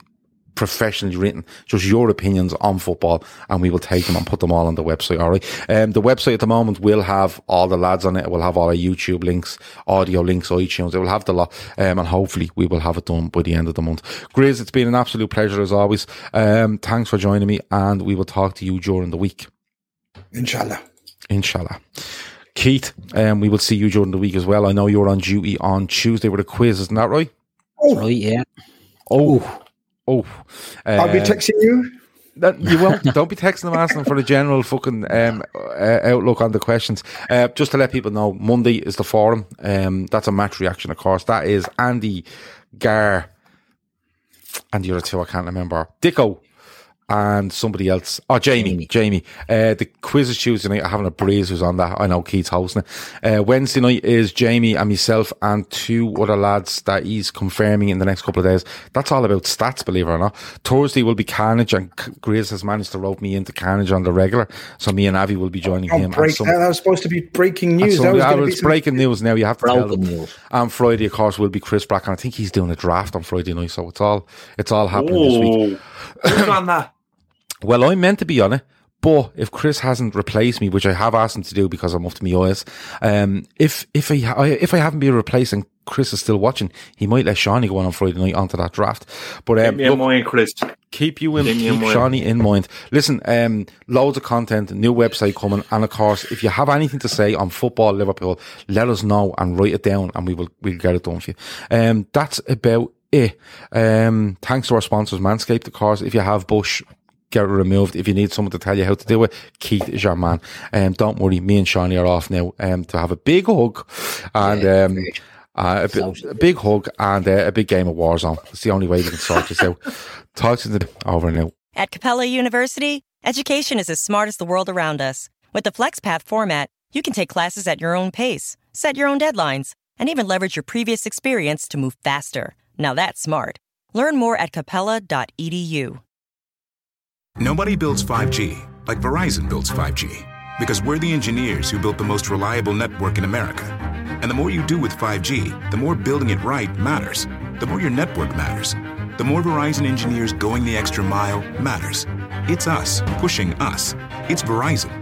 professionally written, just your opinions on football, and we will take them and put them all on the website. All right. Um, the website at the moment will have all the lads on it. It will have all our YouTube links, audio links, iTunes. It will have the lot, um, and hopefully we will have it done by the end of the month. Grizz, it's been an absolute pleasure as always. Um, thanks for joining me, and we will talk to you during the week. Inshallah. Inshallah. Keith, um, we will see you during the week as well. I know you're on duty on Tuesday with a quiz, isn't that right? Oh, right, yeah. Oh, oh. I'll be Uh, texting you. That you won't. Don't be texting them asking for the general fucking um, uh, outlook on the questions. Uh, just to let people know, Monday is the forum. Um, that's a match reaction, of course. That is Andy Gar and the other two I can't remember. Dicko and somebody else. Oh, Jamie. Jamie. Uh, the quiz is Tuesday night. I'm having a breeze who's on that. I know Keith's hosting it. Uh, Wednesday night is Jamie and myself and two other lads that he's confirming in the next couple of days. That's all about stats, believe it or not. Thursday will be Carnage and C- Grizz has managed to rope me into Carnage on the regular. So me and Avi will be joining Oh, him. and break, some- that was supposed to be breaking news. some- That was yeah, going be breaking news now. You have to tell Broken them. news. And Friday, of course, will be Chris Brack, and I think he's doing a draft on Friday night. So it's all it's all happening this week. Who's on that? *coughs* Well, I'm meant to be on it, But if Chris hasn't replaced me, which I have asked him to do because I'm up to my eyes, um, if if I if I haven't been replaced and Chris is still watching, he might let Shawnee go on on Friday night onto that draft. But um, Keep me in mind, Chris. keep you in, Keep keep in mind. Shawnee in mind. Listen, um, loads of content, new website coming, and of course, if you have anything to say on football Liverpool, let us know and write it down, and we will we'll get it done for you. Um, that's about it. Um, thanks to our sponsors, Manscaped, of course. If you have bush. Get it removed. If you need someone to tell you how to do it, Keith is your man. Um, don't worry, me and Shawnee are off now. Um, to have a big hug and um, uh, a, a big hug and uh, a big game of Warzone. It's the only way we can sort this out. *laughs* Talk to the over now. At Capella University, education is as smart as the world around us. With the FlexPath format, you can take classes at your own pace, set your own deadlines, and even leverage your previous experience to move faster. Now that's smart. Learn more at capella.edu. Nobody builds 5G like Verizon builds 5G because we're the engineers who built the most reliable network in America. And the more you do with 5G, the more building it right matters. The more your network matters. The more Verizon engineers going the extra mile matters. It's us pushing us. It's Verizon